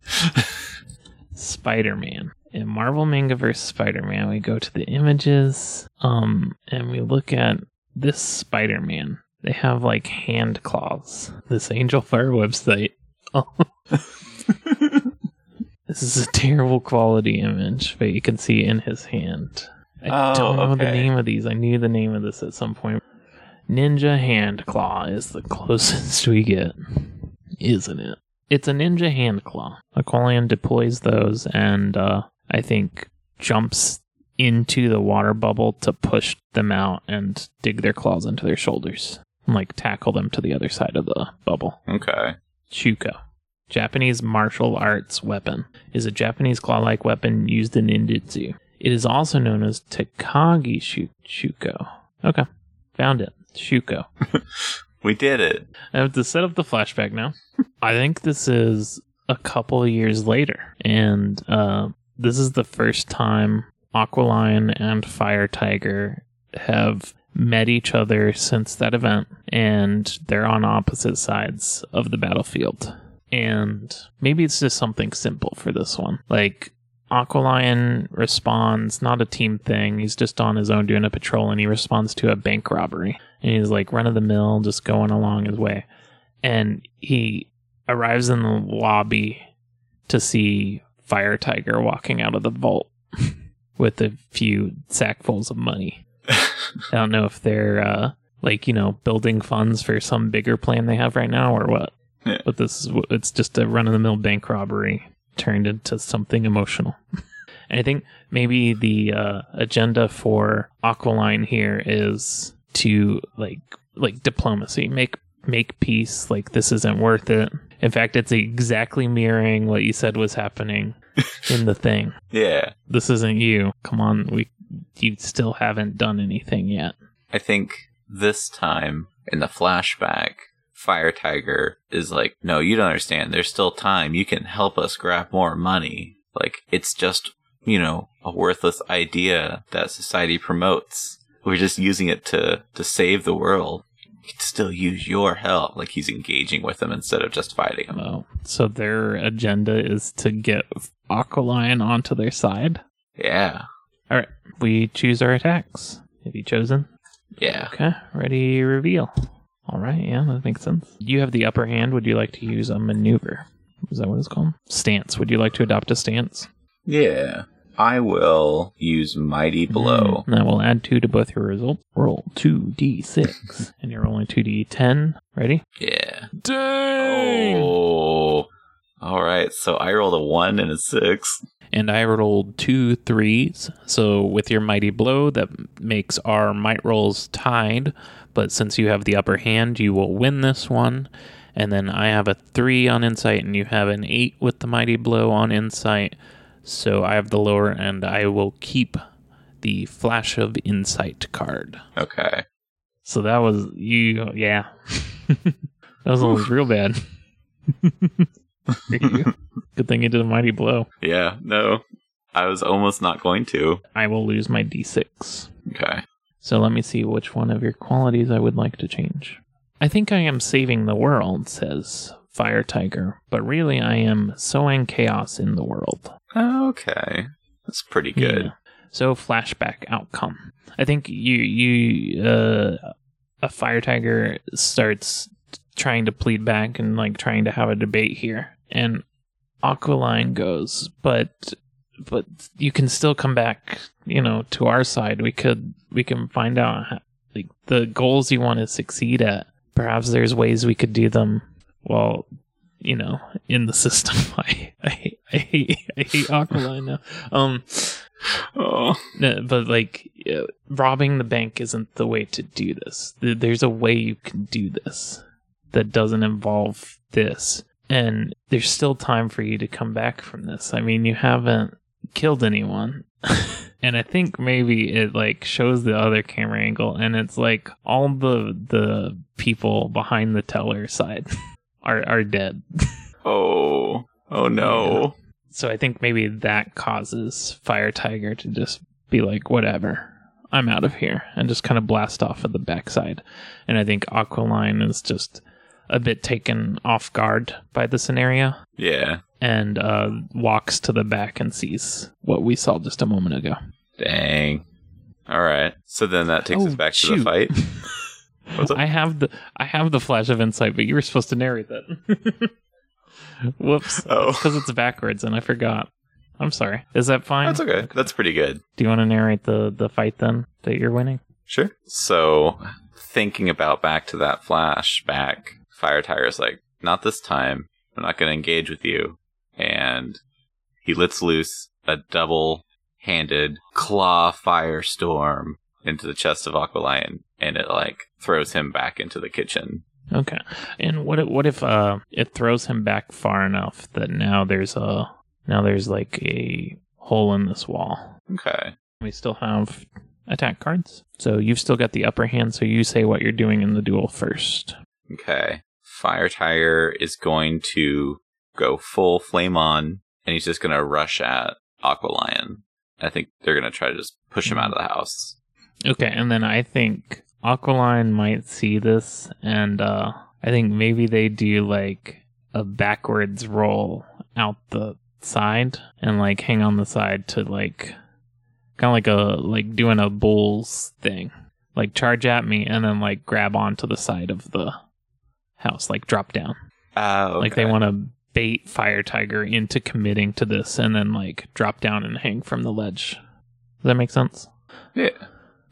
<laughs> Spider Man. In Marvel Mangaverse Spider Man, we go to the images, um, and we look at this Spider Man. They have like hand claws. This Angelfire website. <laughs> Oh. this is a terrible quality image, but you can see in his hand. I Oh, don't know the name of these. I knew the name of this at some point. Ninja Hand Claw is the <laughs> closest we get, isn't it? It's a ninja hand claw. Aqualion deploys those and uh, I think jumps into the water bubble to push them out and dig their claws into their shoulders. And like tackle them to the other side of the bubble. Okay. Shuko. Japanese martial arts weapon is a Japanese claw-like weapon used in ninjutsu. It is also known as tekagi Shu- Shuko. Okay, found it. Shuko. <laughs> We did it. I have to set up the flashback now. <laughs> I think this is a couple years later, and uh, this is the first time Aqualion and Fire Tiger have met each other since that event, and they're on opposite sides of the battlefield. And maybe it's just something simple for this one. Like, Aqualion responds, not a team thing. He's just on his own doing a patrol, and he responds to a bank robbery. And he's like run of the mill, just going along his way. And he arrives in the lobby to see Fire Tiger walking out of the vault with a few sackfuls of money. <laughs> I don't know if they're uh, like you know building funds for some bigger plan they have right now or what. Yeah. But this is it's just a run of the mill bank robbery turned into something emotional. <laughs> and I think maybe the uh, agenda for Aqualine here is to like like diplomacy, make make peace. Like this isn't worth it. In fact, it's exactly mirroring what you said was happening in the thing. <laughs> Yeah. This isn't you. Come on, we you still haven't done anything yet. I think this time in the flashback, Fire Tiger is like, no, you don't understand. There's still time. You can help us grab more money. Like, it's just, you know, a worthless idea that society promotes. We're just using it to, to save the world. He could still use your help. Like he's engaging with them instead of just fighting them. Oh, so their agenda is to get Aqualion onto their side. Yeah. All right, we choose our attacks. Have you chosen? Yeah. Okay, ready, reveal. All right, yeah, that makes sense. You have the upper hand. Would you like to use a maneuver? Is that what it's called? Stance. Would you like to adopt a stance? Yeah. I will use Mighty Blow. Mm, that will add two to both your results. Roll 2d6. <laughs> and you're rolling 2d10. Ready? Yeah. Dang! Oh. All right. So I rolled a one and a six. And I rolled two threes. So with your mighty blow, that makes our might rolls tied. But since you have the upper hand, you will win this one. And then I have a three on insight, and you have an eight with the mighty blow on insight. So I have the lower, and I will keep the flash of insight card. Okay. So that was you. Yeah, <laughs> that was real bad. <laughs> <laughs> Good thing you did a mighty blow. Yeah. No. I was almost not going to. I will lose my d6. Okay. So let me see which one of your qualities I would like to change. I think I am saving the world, says Fire Tiger, but really I am sowing chaos in the world. Okay. That's pretty good. Yeah. So flashback outcome. I think you you uh a fire tiger starts trying to plead back and like trying to have a debate here. And Aqualine goes, but but you can still come back, you know, to our side. We could we can find out how, like the goals you want to succeed at. Perhaps there's ways we could do them well, you know, in the system. <laughs> I I hate I hate, I hate Aqualine now. Um Oh. no, but like uh, robbing the bank isn't the way to do this. There's a way you can do this that doesn't involve this, and there's still time for you to come back from this. I mean, you haven't killed anyone. <laughs> and I think maybe it like shows the other camera angle and it's like all the the people behind the teller side <laughs> are are dead. <laughs> Oh. Oh no. So I think maybe that causes Fire Tiger to just be like, whatever, I'm out of here, and just kind of blast off at the backside. And I think Aqualine is just a bit taken off guard by the scenario Yeah. and uh, walks to the back and sees what we saw just a moment ago. Dang. All right. So then that takes us Oh, back to the fight. <laughs> I have the I have the flash of insight, but you were supposed to narrate that. <laughs> Whoops! Oh. because it's backwards, and I forgot. I'm sorry. Is that fine? That's okay. That's pretty good. Do you want to narrate the the fight then that you're winning? Sure. So, thinking about back to that flashback, Fire Tiger's like, not this time. I'm not going to engage with you. And he lets loose a double handed claw firestorm into the chest of Aqualion, and it like throws him back into the kitchen. Okay. And what if, what if uh it throws him back far enough that now there's a now there's like a hole in this wall. Okay. We still have attack cards. So you've still got the upper hand, so you say what you're doing in the duel first. Okay. Fire Tire is going to go full flame on, and he's just going to rush at Aqualion. I think they're going to try to just push him out of the house. Okay, and then I think Aqualine might see this and uh I think maybe they do like a backwards roll out the side and like hang on the side to like kind of like a like doing a bulls thing. Like charge at me and then like grab onto the side of the house, like drop down. Oh, Like they want to bait Fire Tiger into committing to this and then like drop down and hang from the ledge. Does that make sense? Yeah.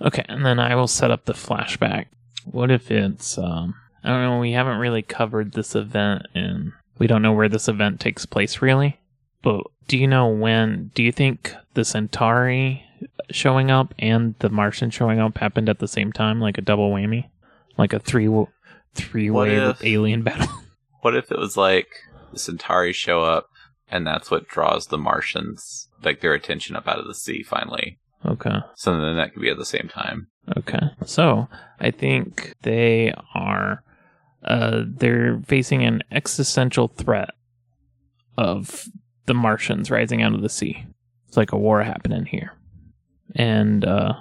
Okay, and then I will set up the flashback. What if it's um I don't know, we haven't really covered this event and we don't know where this event takes place really. But do you know when do you think the Centauri showing up and the Martian showing up happened at the same time like a double whammy? Like a three three way alien battle? <laughs> What if it was like the Centauri show up, and that's what draws the Martians, like their attention up out of the sea finally? okay. So then that could be at the same time. Okay. So I think they are uh they're facing an existential threat of the Martians rising out of the sea. It's like a war happening here. And uh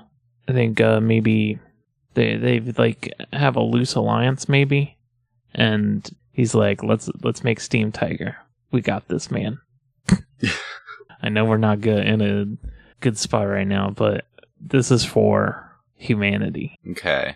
I think uh maybe They they like have a loose alliance maybe, and he's like, let's let's make Steam Tiger. We got this, man. <laughs> I know we're not good in a good spot right now, but this is for humanity, Okay.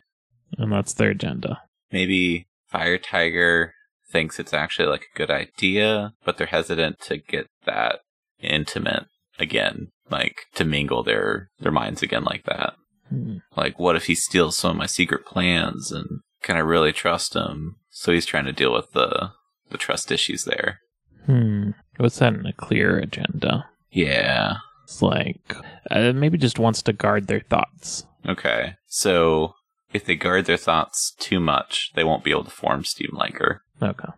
and that's their agenda. Maybe Fire Tiger thinks it's actually like a good idea, but they're hesitant to get that intimate again, like to mingle their their minds again like that. Hmm. Like, what if he steals some of my secret plans and can I really trust him? So he's trying to deal with the the trust issues there. Hmm. What's that in a clear agenda? Yeah. It's like uh, maybe just wants to guard their thoughts. Okay. So if they guard their thoughts too much, they won't be able to form Steam Liger. Okay.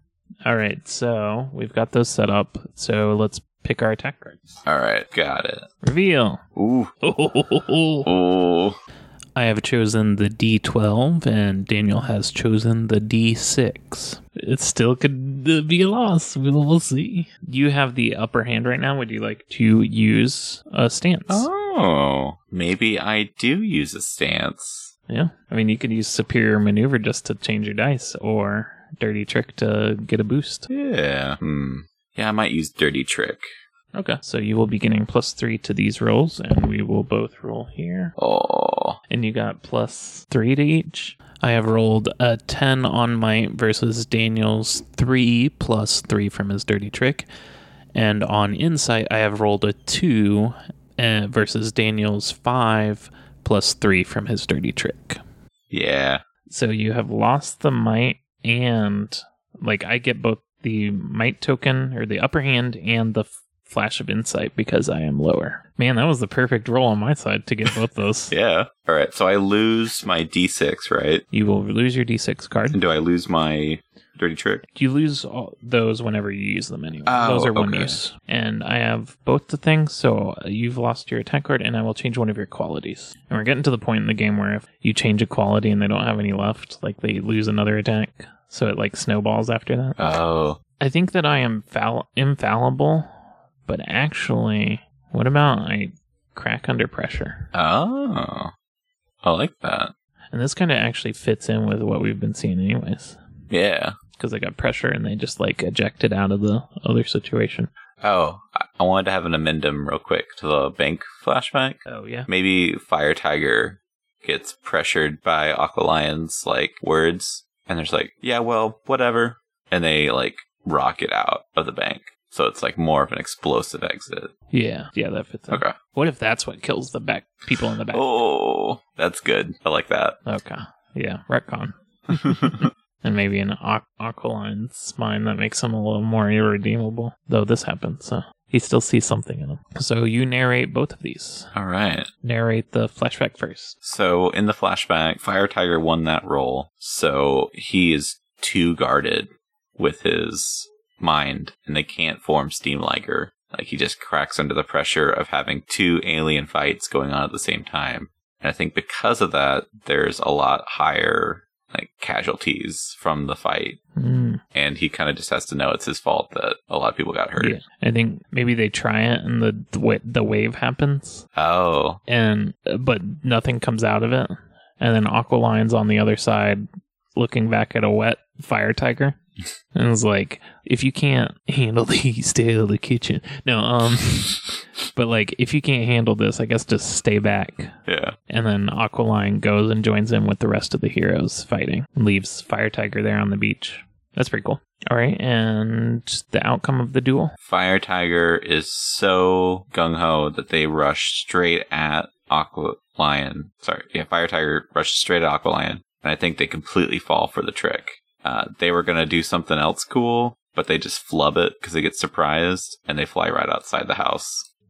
All right. So we've got those set up. So let's pick our attack cards. All right, got it. Reveal. Ooh. <laughs> I have chosen the D12, and Daniel has chosen the D6. It still could uh, be a loss. We'll, we'll see. You have the upper hand right now. Would you like to use a stance? Oh, maybe I do use a stance. Yeah. I mean, you could use superior maneuver just to change your dice, or dirty trick to get a boost. Yeah. Hmm. Yeah, I might use Dirty Trick. Okay. So you will be getting plus three to these rolls, and we will both roll here. Oh. And you got plus three to each. I have rolled a 10 on my versus Daniel's 3 plus 3 from his dirty trick. And on insight, I have rolled a 2 uh, versus Daniel's 5 plus 3 from his dirty trick. Yeah. So you have lost the might and like I get both the might token or the upper hand and the flash of insight because I am lower. Man, that was the perfect roll on my side to get both those. <laughs> Yeah. All right. So I lose my D6, right? You will lose your d6 card. And do I lose my Dirty Trick? You lose all those whenever you use them anyway. Oh, those are one okay. use. And I have both the things, so you've lost your attack card, and I will change one of your qualities. And we're getting to the point in the game where if you change a quality and they don't have any left, like they lose another attack. So it like snowballs after that. Oh. I think that I am fall- infallible, but actually, what about I crack under pressure? Oh. I like that. And this kind of actually fits in with what we've been seeing, anyways. Yeah. Because they got pressure and they just like ejected out of the other situation. Oh, I- I wanted to have an amendum real quick to the bank flashback. Oh yeah. Maybe Fire Tiger gets pressured by Aqualion's like words, and there's like, yeah, well, whatever, and they like rocket out of the bank. So it's like more of an explosive exit. Yeah, yeah, that fits. In. Okay. What if that's what kills the back people in the back? Oh, that's good. I like that. Okay. Yeah, retcon. <laughs> and maybe an aqu- Aqualine's mind that makes him a little more irredeemable. Though this happens, so he still sees something in him. So you narrate both of these. All right. Narrate the flashback first. So in the flashback, Fire Tiger won that roll. So he is too guarded with his mind, and they can't form Steam Liger. Like he just cracks under the pressure of having two alien fights going on at the same time. And I think because of that, there's a lot higher like casualties from the fight. Mm, And he kind of just has to know it's his fault that a lot of people got hurt. yeah, I think maybe they try it and the the, the wave happens, Oh, and but nothing comes out of it, and then Aqualine's on the other side, looking back at a wet fire tiger, and it's like, if you can't handle <laughs> these, stay out of the kitchen. No, um, but like if you can't handle this, I guess just stay back. yeah. And then Aqualine goes and joins in with the rest of the heroes fighting, leaves Fire Tiger there on the beach. That's pretty cool. All right, and the outcome of the duel. Fire Tiger is so gung ho that they rush straight at Aqua Lion. Sorry, yeah, Fire Tiger rushes straight at Aqua Lion, and I think they completely fall for the trick. Uh, they were gonna do something else cool, but they just flub it because they get surprised and they fly right outside the house.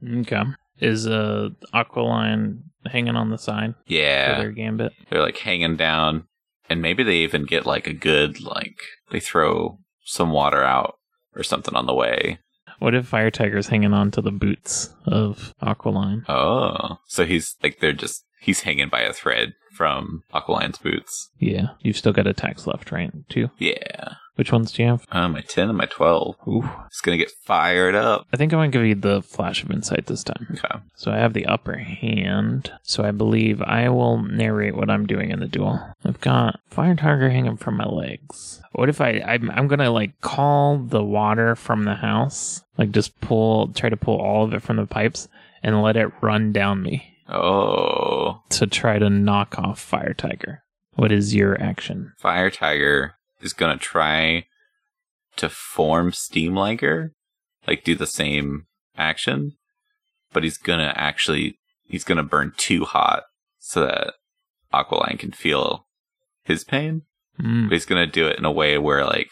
Okay. Is uh Aqualine hanging on the side for Yeah, their gambit? they're like hanging down, and maybe they even get like a good like they throw some water out or something on the way. What if Fire Tiger's hanging on to the boots of Aqualine? Oh, so he's like they're just he's hanging by a thread from Aqualion's boots. Yeah. You've still got attacks left, right? Two. Yeah. Which ones do you have? Uh, my 10 and my 12. Ooh. It's going to get fired up. I think I'm going to give you the flash of insight this time. Okay. So I have the upper hand. So I believe I will narrate what I'm doing in the duel. I've got fire tiger hanging from my legs. What if I I'm, I'm gonna like call the water from the house, like just pull, try to pull all of it from the pipes and let it run down me Oh. to try to knock off fire tiger. What is your action? Fire Tiger is going to try to form Steam Liger, like do the same action, but he's going to actually, he's going to burn too hot so that Aqualion can feel his pain. Mm, But he's going to do it in a way where, like,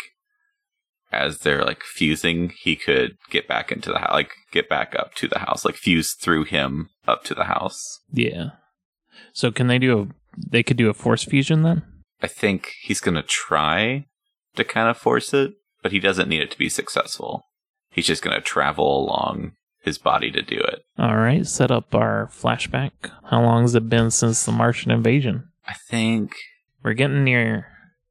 as they're like fusing, he could get back into the house, like get back up to the house, like fuse through him up to the house. yeah. So can they do a? They could do a force fusion then. I think he's going to try to kind of force it, but he doesn't need it to be successful. He's just going to travel along his body to do it. All right. Set up our flashback. How long has it been since the Martian invasion? I think, We're getting near,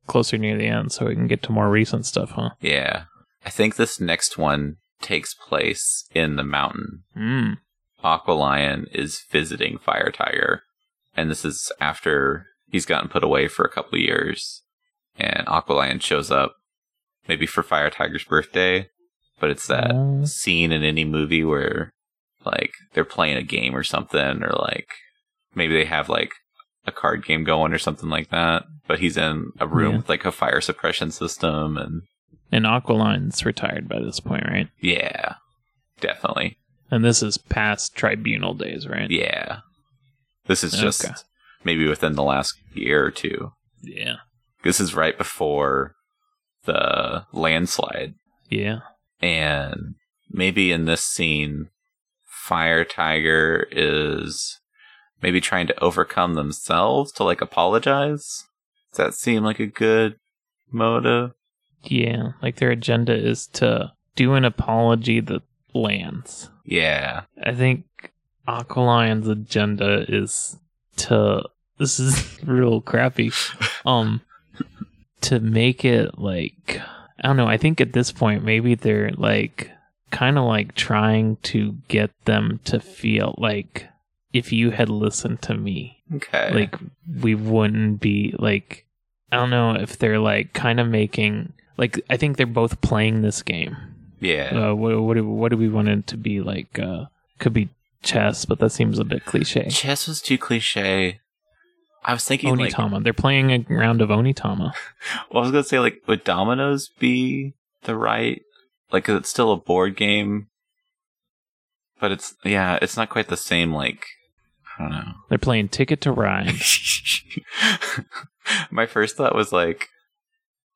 closer near the end, so we can get to more recent stuff, huh? yeah. I think this next one takes place in the mountain. Mm. Aqualion is visiting Fire Tiger, and this is after he's gotten put away for a couple years. And Aqualion shows up, maybe for Fire Tiger's birthday, but it's that Oh. scene in any movie where, like, they're playing a game or something, or like maybe they have like a card game going or something like that. But he's in a room Yeah. with like a fire suppression system, and And Aqualine's retired by this point, right? yeah, definitely. And this is past tribunal days, right? Yeah. This is just Okay. maybe within the last year or two. Yeah. This is right before the landslide. Yeah. And maybe in this scene, Fire Tiger is maybe trying to overcome themselves to like apologize. Does that seem like a good motive? Yeah. Like their agenda is to do an apology that lands. Yeah. I think Aqualion's agenda is to this is <laughs> real crappy. Um to make it like I don't know, I think at this point maybe they're like kind of like trying to get them to feel like if you had listened to me, Okay. like we wouldn't be like I don't know if they're like kind of making like I think they're both playing this game yeah. uh, what, what, do, what do we want it to be like? Uh, could be chess, but that seems a bit cliche. Chess was too cliche. I was thinking like Onitama. They're playing a round of Onitama. <laughs> Well, I was gonna say, like, would dominoes be the right? Like, it's still a board game, but it's yeah, it's not quite the same. Like, I don't know. They're playing Ticket to <laughs> Ride. My first thought was like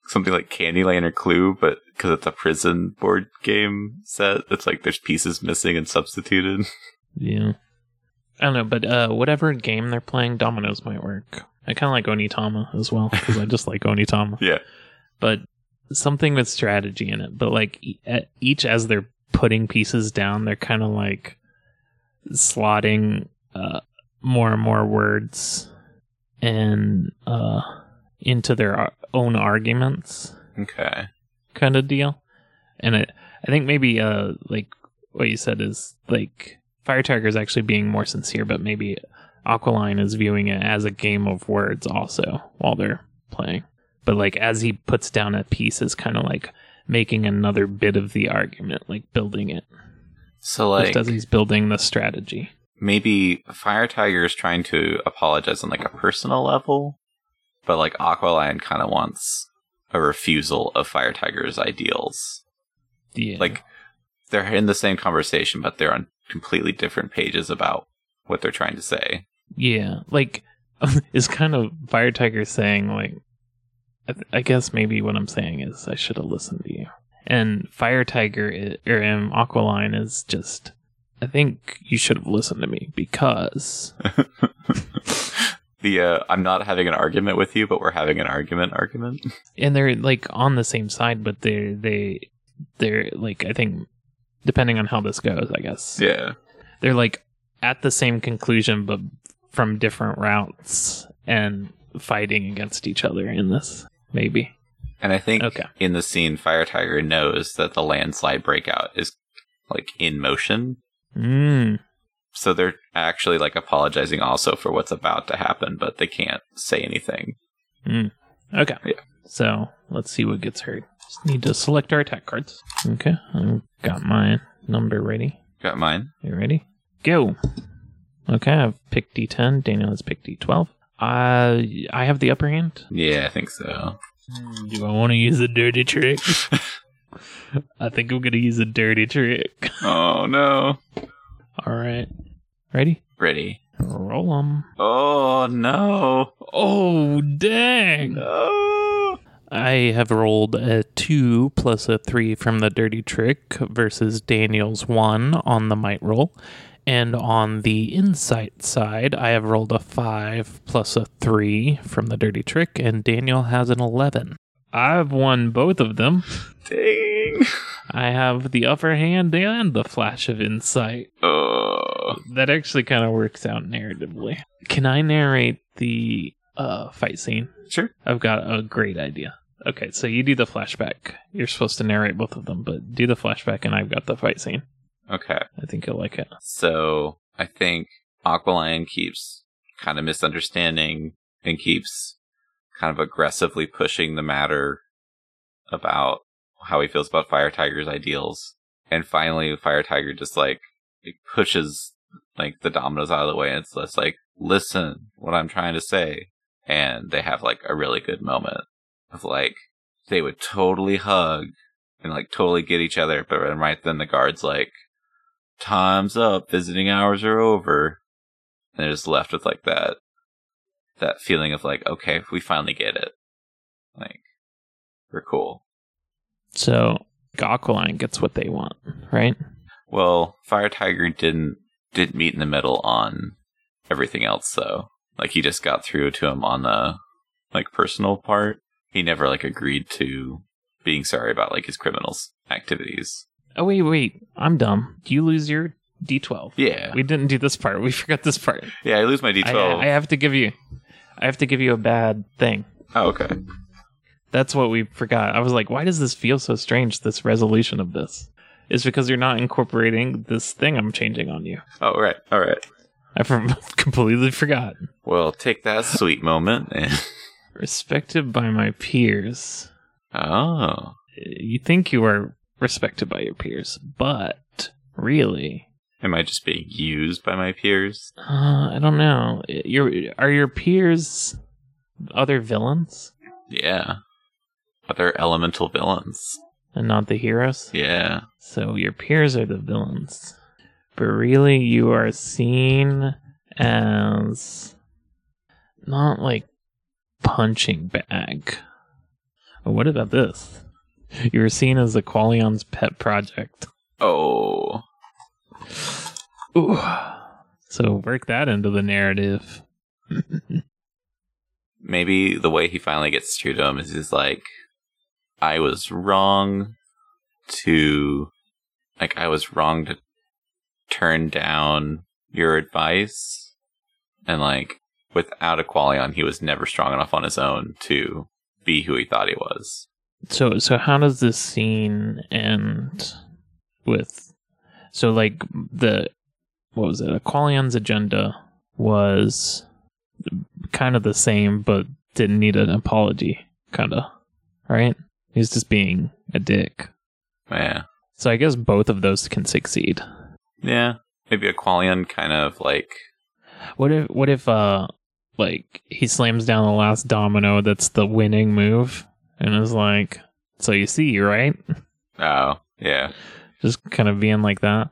something like Candyland or Clue, but because it's a prison board game set, it's like there's pieces missing and substituted. <laughs> yeah. I don't know, but uh, whatever game they're playing, dominoes might work. I kind of like Onitama as well because I <laughs> just like Onitama. yeah, But something with strategy in it. But like e- each as they're putting pieces down, they're kind of like slotting uh, more and more words and uh, into their own arguments, okay, kind of deal. And it, I think maybe uh, like what you said is like Fire Tiger is actually being more sincere, but maybe Aqualine is viewing it as a game of words also while they're playing. But like as he puts down a piece, is kind of like making another bit of the argument, like building it, so like just as he's building the strategy. maybe Fire Tiger is trying to apologize on like a personal level, but like Aqualion kind of wants a refusal of Fire Tiger's ideals. Yeah, Like they're in the same conversation, but they're on completely different pages about what they're trying to say. Yeah, like <laughs> is kind of Fire Tiger saying like, I, th- I guess maybe what I'm saying is I should have listened to you. And Fire Tiger i- or um, Aqualine is just, I think you should have listened to me because <laughs> <laughs> the uh, I'm not having an argument with you, but we're having an argument. Argument. <laughs> and they're like on the same side, but they're they they're like I think depending on how this goes, I guess yeah. they're like at the same conclusion, but from different routes and fighting against each other in this. Maybe. And I think Okay. in the scene, Fire Tiger knows that the landslide breakout is like in motion. Mm. So they're actually like apologizing also for what's about to happen, but they can't say anything. Okay. Yeah. So let's see what gets hurt. Just need to select our attack cards. Okay. I've got my number ready. Got mine? You ready? Go. Okay, I've picked D10. Daniel has picked D12. Uh, I have the upper hand. Yeah, I think so. Do I want to use a dirty trick? <laughs> I think I'm gonna use a dirty trick. Oh no. All right, ready? Ready. Roll 'em. Oh no. Oh dang! No. I have rolled a two plus a three from the dirty trick versus Daniel's one on the might roll. And on the insight side, I have rolled a five plus a three from the dirty trick, and Daniel has an 11. I've won both of them. Dang. I have the upper hand and the flash of insight. Oh. That actually kind of works out narratively. Can I narrate the uh, fight scene? Sure. I've got a great idea. Okay, so you do the flashback. You're supposed to narrate both of them, but do the flashback, and I've got the fight scene. Okay. I think you'll like it. So I think Aqualion keeps kind of misunderstanding and keeps kind of aggressively pushing the matter about how he feels about Fire Tiger's ideals. And finally, Fire Tiger just like pushes like the dominoes out of the way and it's just like, listen, what I'm trying to say. And they have like a really good moment of like, they would totally hug and like totally get each other. But right then the guard's like, time's up, visiting hours are over. And they're just left with like that that feeling of like, okay, we finally get it. Like we're cool. So Aqualion gets what they want, right? Well, Fire Tiger didn't didn't meet in the middle on everything else though. Like he just got through to him on the like personal part. He never like agreed to being sorry about like his criminals activities. Oh wait, wait, I'm dumb. Do you lose your D12? Yeah. We didn't do this part. We forgot this part. Yeah, I lose my D12. I have to give you, I have to give you a bad thing. oh, okay. That's what we forgot. I was like, why does this feel so strange? This resolution of this is because you're not incorporating this thing I'm changing on you. Oh right. All right. I <laughs> completely forgot. Well, take that sweet moment and <laughs> Respected by my peers. Oh. You think you are respected by your peers, but really, Am I just being used by my peers? uh, I don't know. Your are your peers other villains Yeah. Other elemental villains. and not the heroes? Yeah. So your peers are the villains. But really, you are seen as not like punching bag. What about this? You were seen as the Aqualion's pet project. Oh. Ooh. So work that into the narrative. <laughs> Maybe the way he finally gets through to him is he's like, I was wrong to, like, I was wrong to turn down your advice. And, like, without Aqualion, he was never strong enough on his own to be who he thought he was. So so how does this scene end with so like the what was it? Aqualion's agenda was kind of the same but didn't need an apology, kinda. Right? He's just being a dick. Yeah. So I guess both of those can succeed. Yeah. Maybe Aqualion kind of, like, What if what if uh like he slams down the last domino that's the winning move and is like so you see, right? oh, yeah. Just kind of being like that.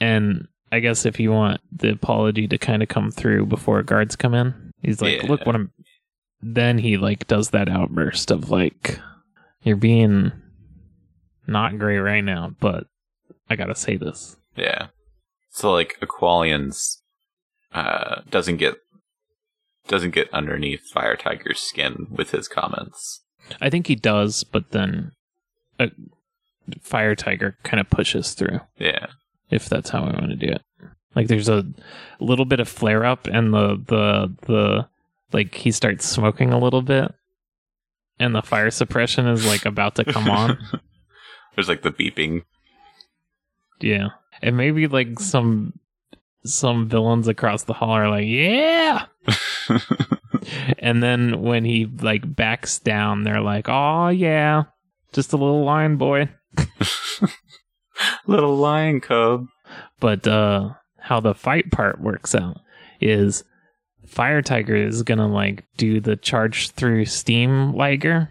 And I guess if you want the apology to kind of come through before guards come in, he's like, Yeah. "Look what I'm." Then he like does that outburst of like, "You're being not great right now, but I gotta say this." Yeah. So like Aqualion's uh doesn't get doesn't get underneath Fire Tiger's skin with his comments. I think he does, but then a Fire Tiger kind of pushes through. Yeah. If that's how I want to do it. Like there's a little bit of flare up and the the the like he starts smoking a little bit and the fire suppression is like about to come on. <laughs> There's like the beeping. yeah. And maybe like some some villains across the hall are like, "Yeah." <laughs> And then when he like backs down, they're like, "Oh yeah, just a little lion boy." <laughs> Little lion cub. But uh how the fight part works out is Fire Tiger is gonna like do the charge through steam Liger,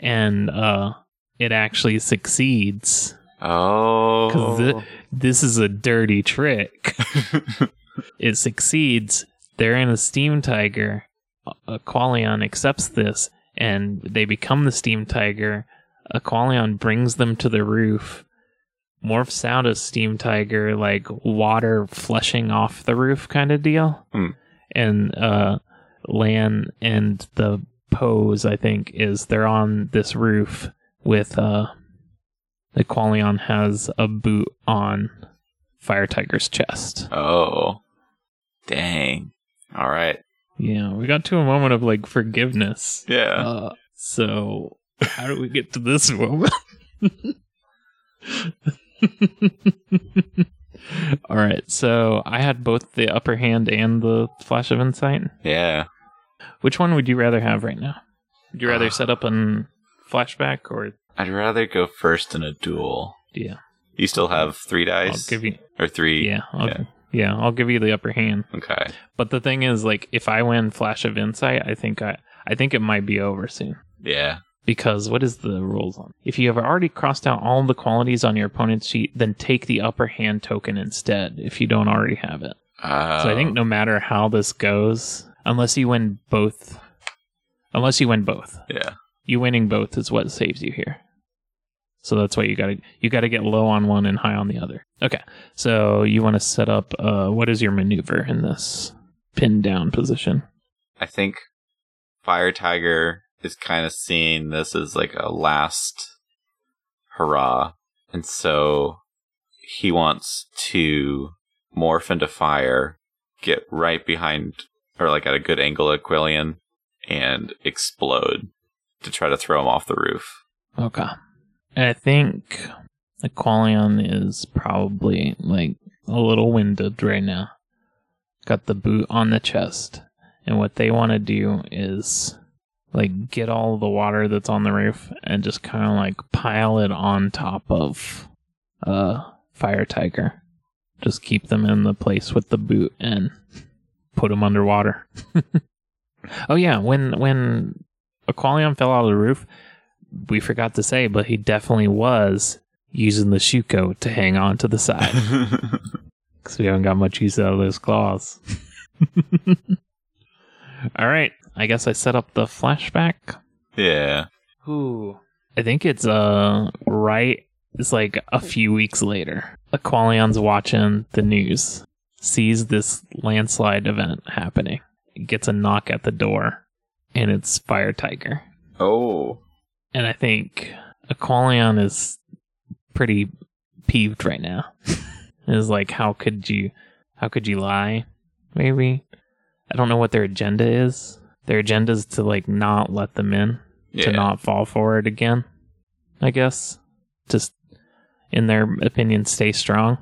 and uh it actually succeeds. Oh. 'Cause the- This is a dirty trick. <laughs> it succeeds. They're in a steam tiger. Aqualion accepts this, and they become the steam tiger. Aqualion brings them to the roof, morphs out a steam tiger, like water flushing off the roof kind of deal. Hmm. And uh, Lan and the pose, I think, is they're on this roof with uh, Aqualion has a boot on Fire Tiger's chest. oh. Dang. All right. Yeah, we got to a moment of like forgiveness. Yeah. Uh, so how do we get to this moment? <laughs> All right, so I had both the upper hand and the flash of insight. yeah. Which one would you rather have right now? Would you rather Uh. set up a flashback or I'd rather go first in a duel. yeah? You still have three dice. I'll give you or three? yeah, I'll, Yeah. yeah. I'll give you the upper hand. Okay. But the thing is, like, if I win flash of insight, I think I I think it might be over soon. Yeah. Because what is the rules? On if you have already crossed out all the qualities on your opponent's sheet then take the upper hand token instead if you don't already have it. Uh, so i think no matter how this goes unless you win both unless you win both. Yeah. you winning both is what saves you here. So that's why you gotta you gotta get low on one and high on the other. Okay. So you want to set up uh what is your maneuver in this pinned down position? I think Fire Tiger is kind of seeing this as like a last hurrah. And so he wants to morph into fire, get right behind or like at a good angle at Aqualion and explode to try to throw him off the roof. Okay. I think Aqualion is probably like a little winded right now. Got the boot on the chest. And what they want to do is like get all the water that's on the roof and just kind of like pile it on top of uh Fire Tiger. Just keep them in the place with the boot and put them underwater. <laughs> oh yeah, when when Aqualion fell out of the roof, we forgot to say, but he definitely was using the Shuko to hang on to the side <laughs> because we haven't got much use out of those claws. <laughs> All right, I guess I set up the flashback. yeah. Ooh, I think it's uh right. It's like a few weeks later. Aqualion's watching the news, sees this landslide event happening, gets a knock at the door, and it's Fire Tiger. Oh. And I think Aqualion is pretty peeved right now. <laughs> is like, how could you, how could you lie? Maybe I don't know what their agenda is. Their agenda is to like not let them in, Yeah. to not fall for it again. I guess, just in their opinion, stay strong.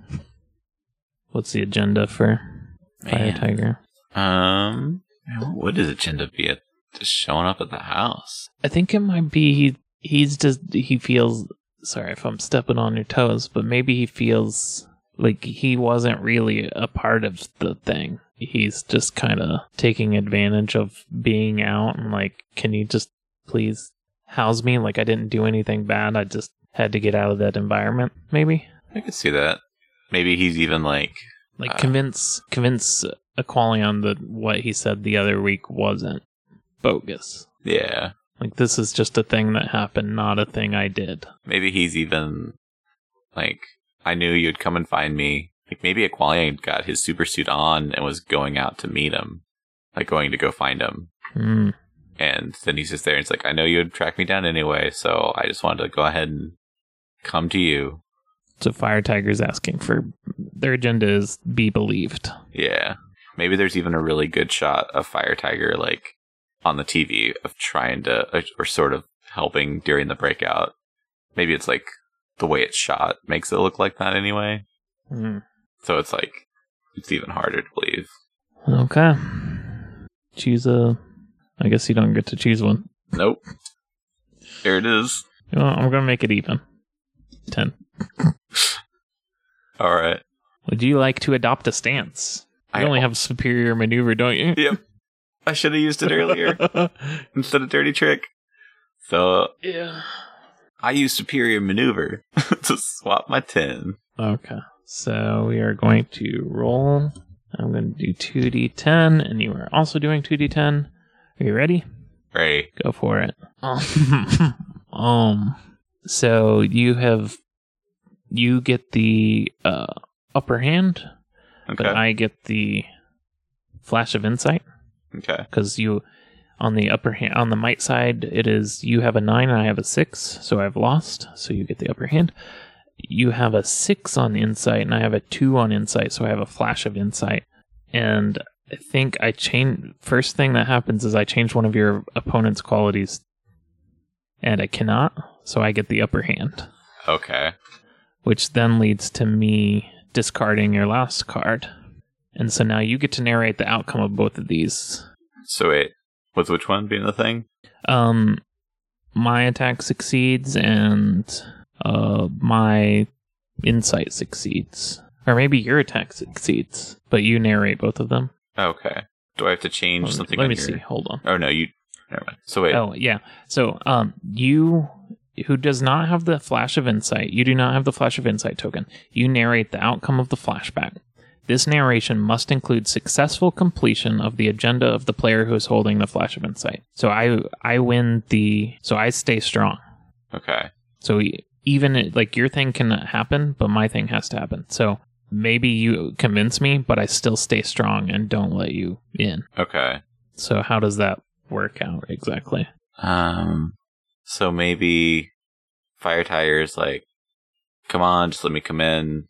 What's the agenda for Fire Man. Tiger? Um, what would his agenda be at just showing up at the house? I think it might be he, he's just he feels sorry if I'm stepping on your toes, but maybe he feels like he wasn't really a part of the thing. He's just kind of taking advantage of being out and like, can you just please house me? Like I didn't do anything bad. I just had to get out of that environment. Maybe I could see that. Maybe he's even like, like Uh. convince convince Aqualion that what he said the other week wasn't bogus. yeah. Like this is just a thing that happened, not a thing I did. Maybe he's even like, I knew you'd come and find me. Like maybe Aqualion got his super suit on and was going out to meet him, like going to go find him. Hmm. And then he's just there. And it's like, I know you'd track me down anyway, so I just wanted to go ahead and come to you. So Fire Tiger's asking for their agenda is be believed. Yeah. Maybe there's even a really good shot of Fire Tiger like on the TV of trying to or sort of helping during the breakout. Maybe it's like the way it's shot makes it look like that anyway. Hmm. So it's like it's even harder to believe. Okay. Choose a. Uh, I guess you don't get to choose one. Nope. There it is. You know, I'm gonna make it even. Ten. All right. Would you like to adopt a stance? You I only have superior maneuver, don't you? Yep. I should have used it earlier <laughs> instead of dirty trick. So yeah. I use superior maneuver <laughs> to swap my ten. Okay. So we are going to roll. I'm going to do 2d10, and you are also doing 2d10. Are you ready? Right. Go for it. <laughs> um. So you have you get the uh, upper hand, Okay. but I get the flash of insight okay. because you on the upper hand on the might side it is you have a nine and I have a six, so I've lost. So you get the upper hand. You have a six on insight and I have a two on insight, so I have a flash of insight. And I think I change. First thing that happens is I change one of your opponent's qualities, and I cannot, so I get the upper hand, Okay. which then leads to me discarding your last card. And so now you get to narrate the outcome of both of these. So wait, with which one being the thing? Um, my attack succeeds, and uh, my insight succeeds, or maybe your attack succeeds, but you narrate both of them. Okay. Do I have to change me- something? Let me see. Hold on. Oh no, you. Never mind. So wait. Oh yeah. So um, you who does not have the flash of insight, you do not have the flash of insight token. You narrate the outcome of the flashback. This narration must include successful completion of the agenda of the player who is holding the flash of insight. So I I win the so I stay strong. Okay. So even like your thing can happen, but my thing has to happen. So maybe you convince me, but I still stay strong and don't let you in. Okay. So how does that work out exactly? Um. So maybe Fire Tiger's like, come on, just let me come in.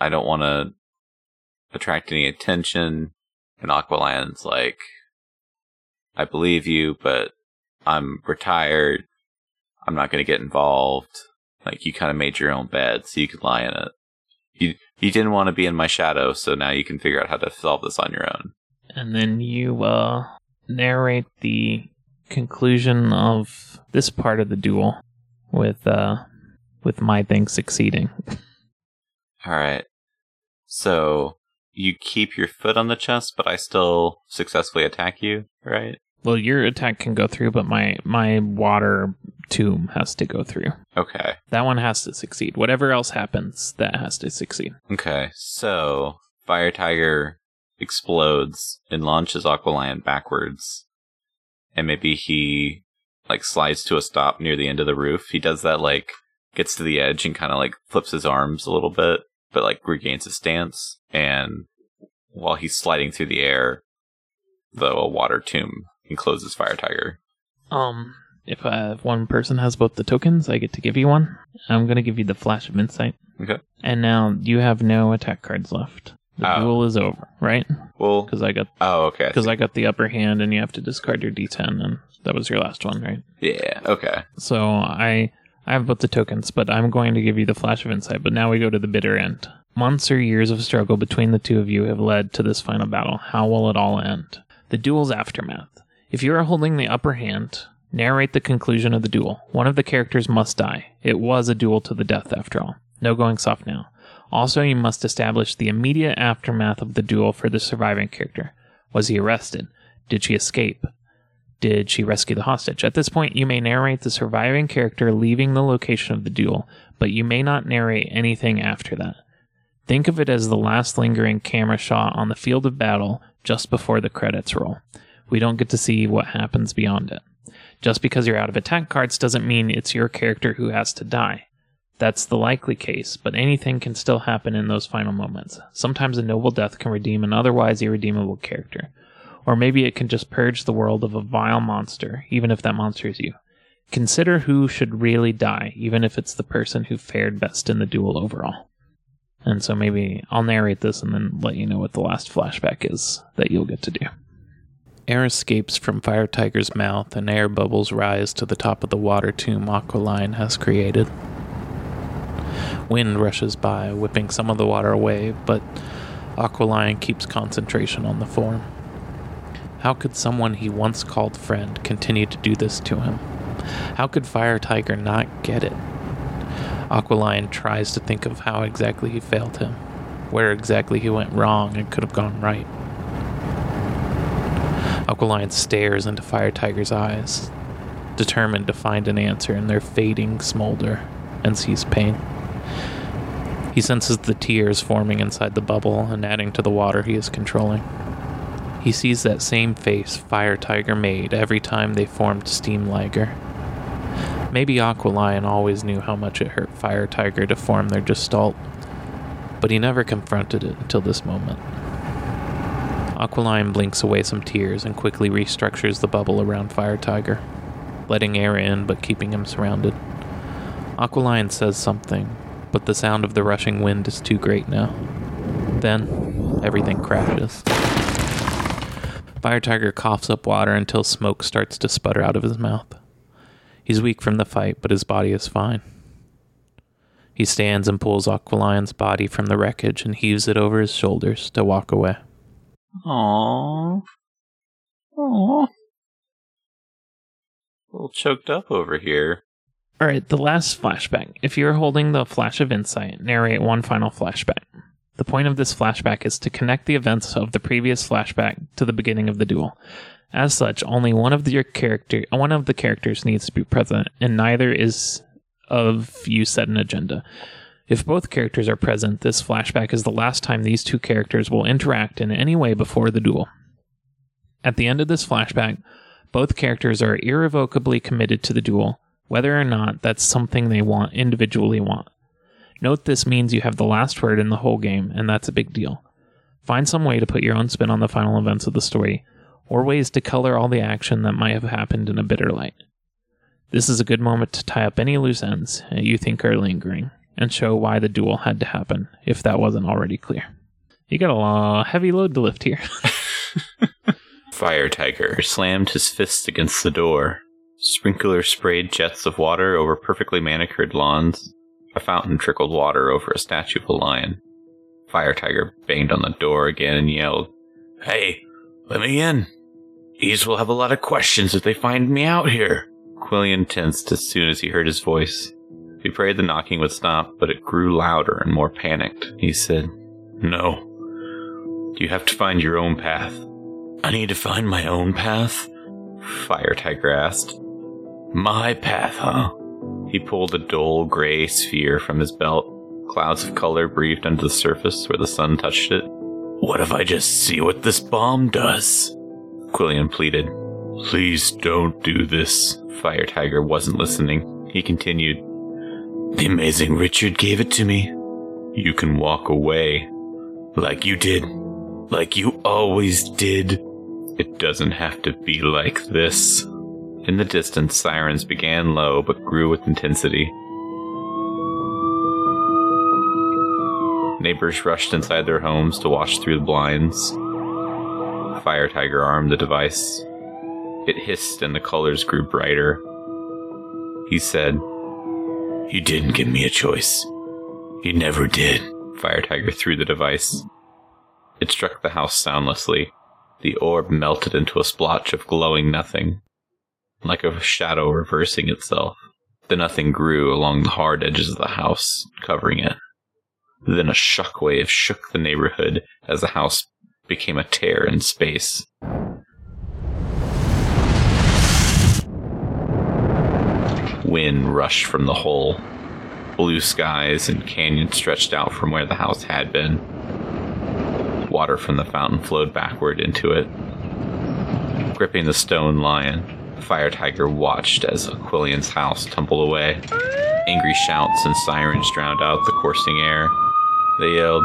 I don't want to attract any attention. And Aqualion's like, I believe you, but I'm retired. I'm not going to get involved. Like you kind of made your own bed, so you could lie in it. You you didn't want to be in my shadow, so now you can figure out how to solve this on your own. And then you uh narrate the conclusion of this part of the duel with uh with my thing succeeding. <laughs> All right. So you keep your foot on the chest, but I still successfully attack you, right? Well, your attack can go through, but my my water tomb has to go through. Okay. That one has to succeed. Whatever else happens, that has to succeed. Okay. So Fire Tiger explodes and launches Aqualion backwards. And maybe he like slides to a stop near the end of the roof. He does that like gets to the edge and kind of like flips his arms a little bit, but like regains his stance. And while he's sliding through the air, the water tomb encloses Fire Tiger. Um, if, uh, if one person has both the tokens, I get to give you one. I'm gonna give you the flash of insight. Okay. And now you have no attack cards left. The Oh. duel is over, right? Well, Because I got oh, okay. Because. I got the upper hand, and you have to discard your D10, and that was your last one, right? yeah, okay. So I I have both the tokens, but I'm going to give you the flash of insight. But now we go to the bitter end. Months or years of struggle between the two of you have led to this final battle. How will it all end? The duel's aftermath. If you are holding the upper hand, narrate the conclusion of the duel. One of the characters must die. It was a duel to the death, after all. No going soft now. Also, you must establish the immediate aftermath of the duel for the surviving character. Was he arrested? Did she escape? Did she rescue the hostage? At this point, you may narrate the surviving character leaving the location of the duel, but you may not narrate anything after that. Think of it as the last lingering camera shot on the field of battle just before the credits roll. We don't get to see what happens beyond it. Just because you're out of attack cards doesn't mean it's your character who has to die. That's the likely case, but anything can still happen in those final moments. Sometimes a noble death can redeem an otherwise irredeemable character. Or maybe it can just purge the world of a vile monster, even if that monster is you. Consider who should really die, even if it's the person who fared best in the duel overall. And so maybe I'll narrate this and then let you know what the last flashback is that you'll get to do. Air escapes from Fire Tiger's mouth, and air bubbles rise to the top of the water tomb Aqualion has created. Wind rushes by, whipping some of the water away, but Aqualion keeps concentration on the form. How could someone he once called friend continue to do this to him? How could Fire Tiger not get it? Aqualion tries to think of how exactly he failed him, where exactly he went wrong and could have gone right. Aqualion stares into Fire Tiger's eyes, determined to find an answer in their fading smolder, and sees pain. He senses the tears forming inside the bubble and adding to the water he is controlling. He sees that same face Fire Tiger made every time they formed Steam Liger. Maybe Aqualion always knew how much it hurt Fire Tiger to form their gestalt, but he never confronted it until this moment. Aqualion blinks away some tears and quickly restructures the bubble around Fire Tiger, letting air in but keeping him surrounded. Aqualion says something, but the sound of the rushing wind is too great now. Then, everything crashes. Fire Tiger coughs up water until smoke starts to sputter out of his mouth. He's weak from the fight, but his body is fine. He stands and pulls Aqualion's body from the wreckage and heaves it over his shoulders to walk away. Aww. Aww. A little choked up over here. All right, the last flashback. If you're holding the flash of insight, narrate one final flashback. The point of this flashback is to connect the events of the previous flashback to the beginning of the duel. As such, only one of the, your character, one of the characters needs to be present, and neither is of you set an agenda. If both characters are present, this flashback is the last time these two characters will interact in any way before the duel. At the end of this flashback, both characters are irrevocably committed to the duel, whether or not that's something they want individually want. Note this means you have the last word in the whole game, and that's a big deal. Find some way to put your own spin on the final events of the story, or ways to color all the action that might have happened in a bitter light. This is a good moment to tie up any loose ends you think are lingering, and show why the duel had to happen, if that wasn't already clear. You got a heavy load to lift here. <laughs> Fire Tiger slammed his fist against the door. Sprinkler sprayed jets of water over perfectly manicured lawns. A fountain trickled water over a statue of a lion. Fire Tiger banged on the door again and yelled, Hey, let me in. These will have a lot of questions if they find me out here. Aqualion tensed as soon as he heard his voice. He prayed the knocking would stop, but it grew louder and more panicked. He said, No. You have to find your own path. I need to find my own path? Fire Tiger asked. My path, huh? He pulled a dull gray sphere from his belt. Clouds of color breathed under the surface where the sun touched it. What if I just see what this bomb does? Aqualion pleaded. Please don't do this. Fire Tiger wasn't listening. He continued. The amazing Richard gave it to me. You can walk away. Like you did. Like you always did. It doesn't have to be like this. In the distance, sirens began low but grew with intensity. Neighbors rushed inside their homes to wash through the blinds. Fire Tiger armed the device. It hissed and the colors grew brighter. He said, You didn't give me a choice. You never did. Fire Tiger threw the device. It struck the house soundlessly. The orb melted into a splotch of glowing nothing, like a shadow reversing itself. The nothing grew along the hard edges of the house, covering it. Then a shockwave shook the neighborhood as the house became a tear in space. Wind rushed from the hole. Blue skies and canyons stretched out from where the house had been. Water from the fountain flowed backward into it. Gripping the stone lion, Fire Tiger watched as Aqualion's house tumbled away. Angry shouts and sirens drowned out the coursing air. They yelled,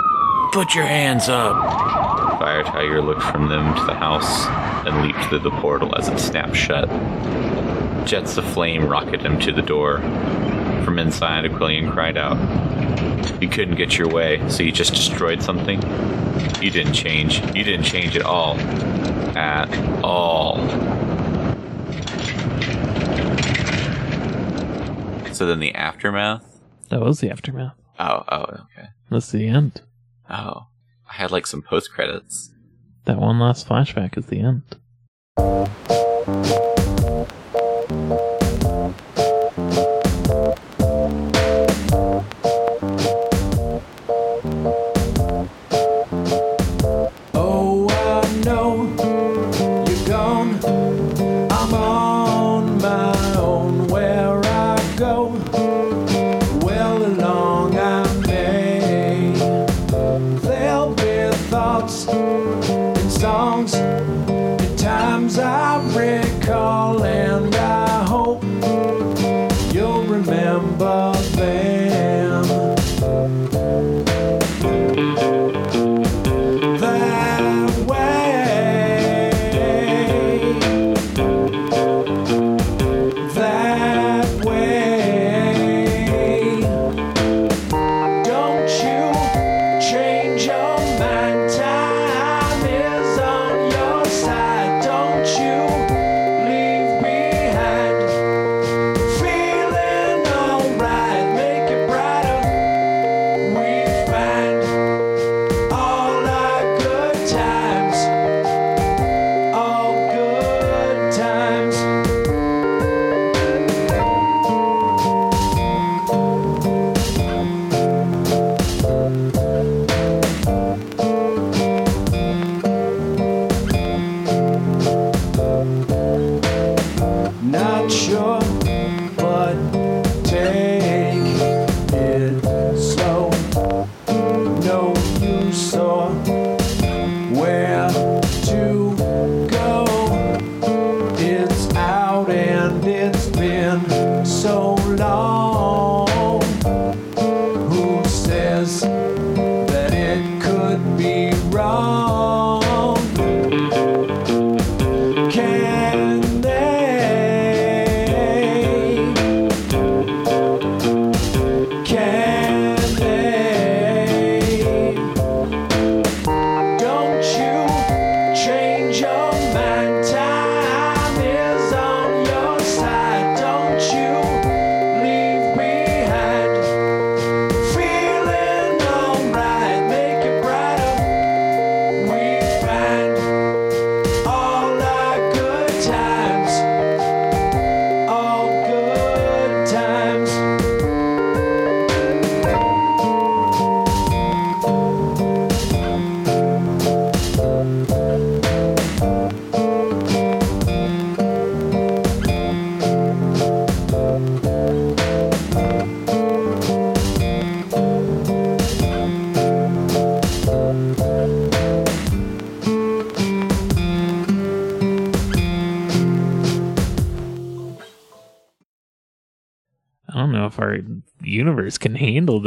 Put your hands up! Fire Tiger looked from them to the house and leaped through the portal as it snapped shut. Jets of flame rocketed him to the door. From inside, Aqualion cried out. You couldn't get your way, so you just destroyed something? You didn't change. You didn't change at all. At all. So then the aftermath? That was the aftermath. Oh, oh, okay. That's the end. Oh. I had like some post credits. That one last flashback is the end.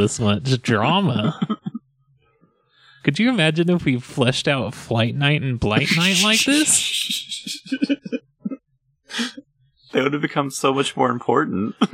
This much drama. <laughs> Could you imagine if we fleshed out Flight Night and Blight Night like this? <laughs> They would have become so much more important. <laughs>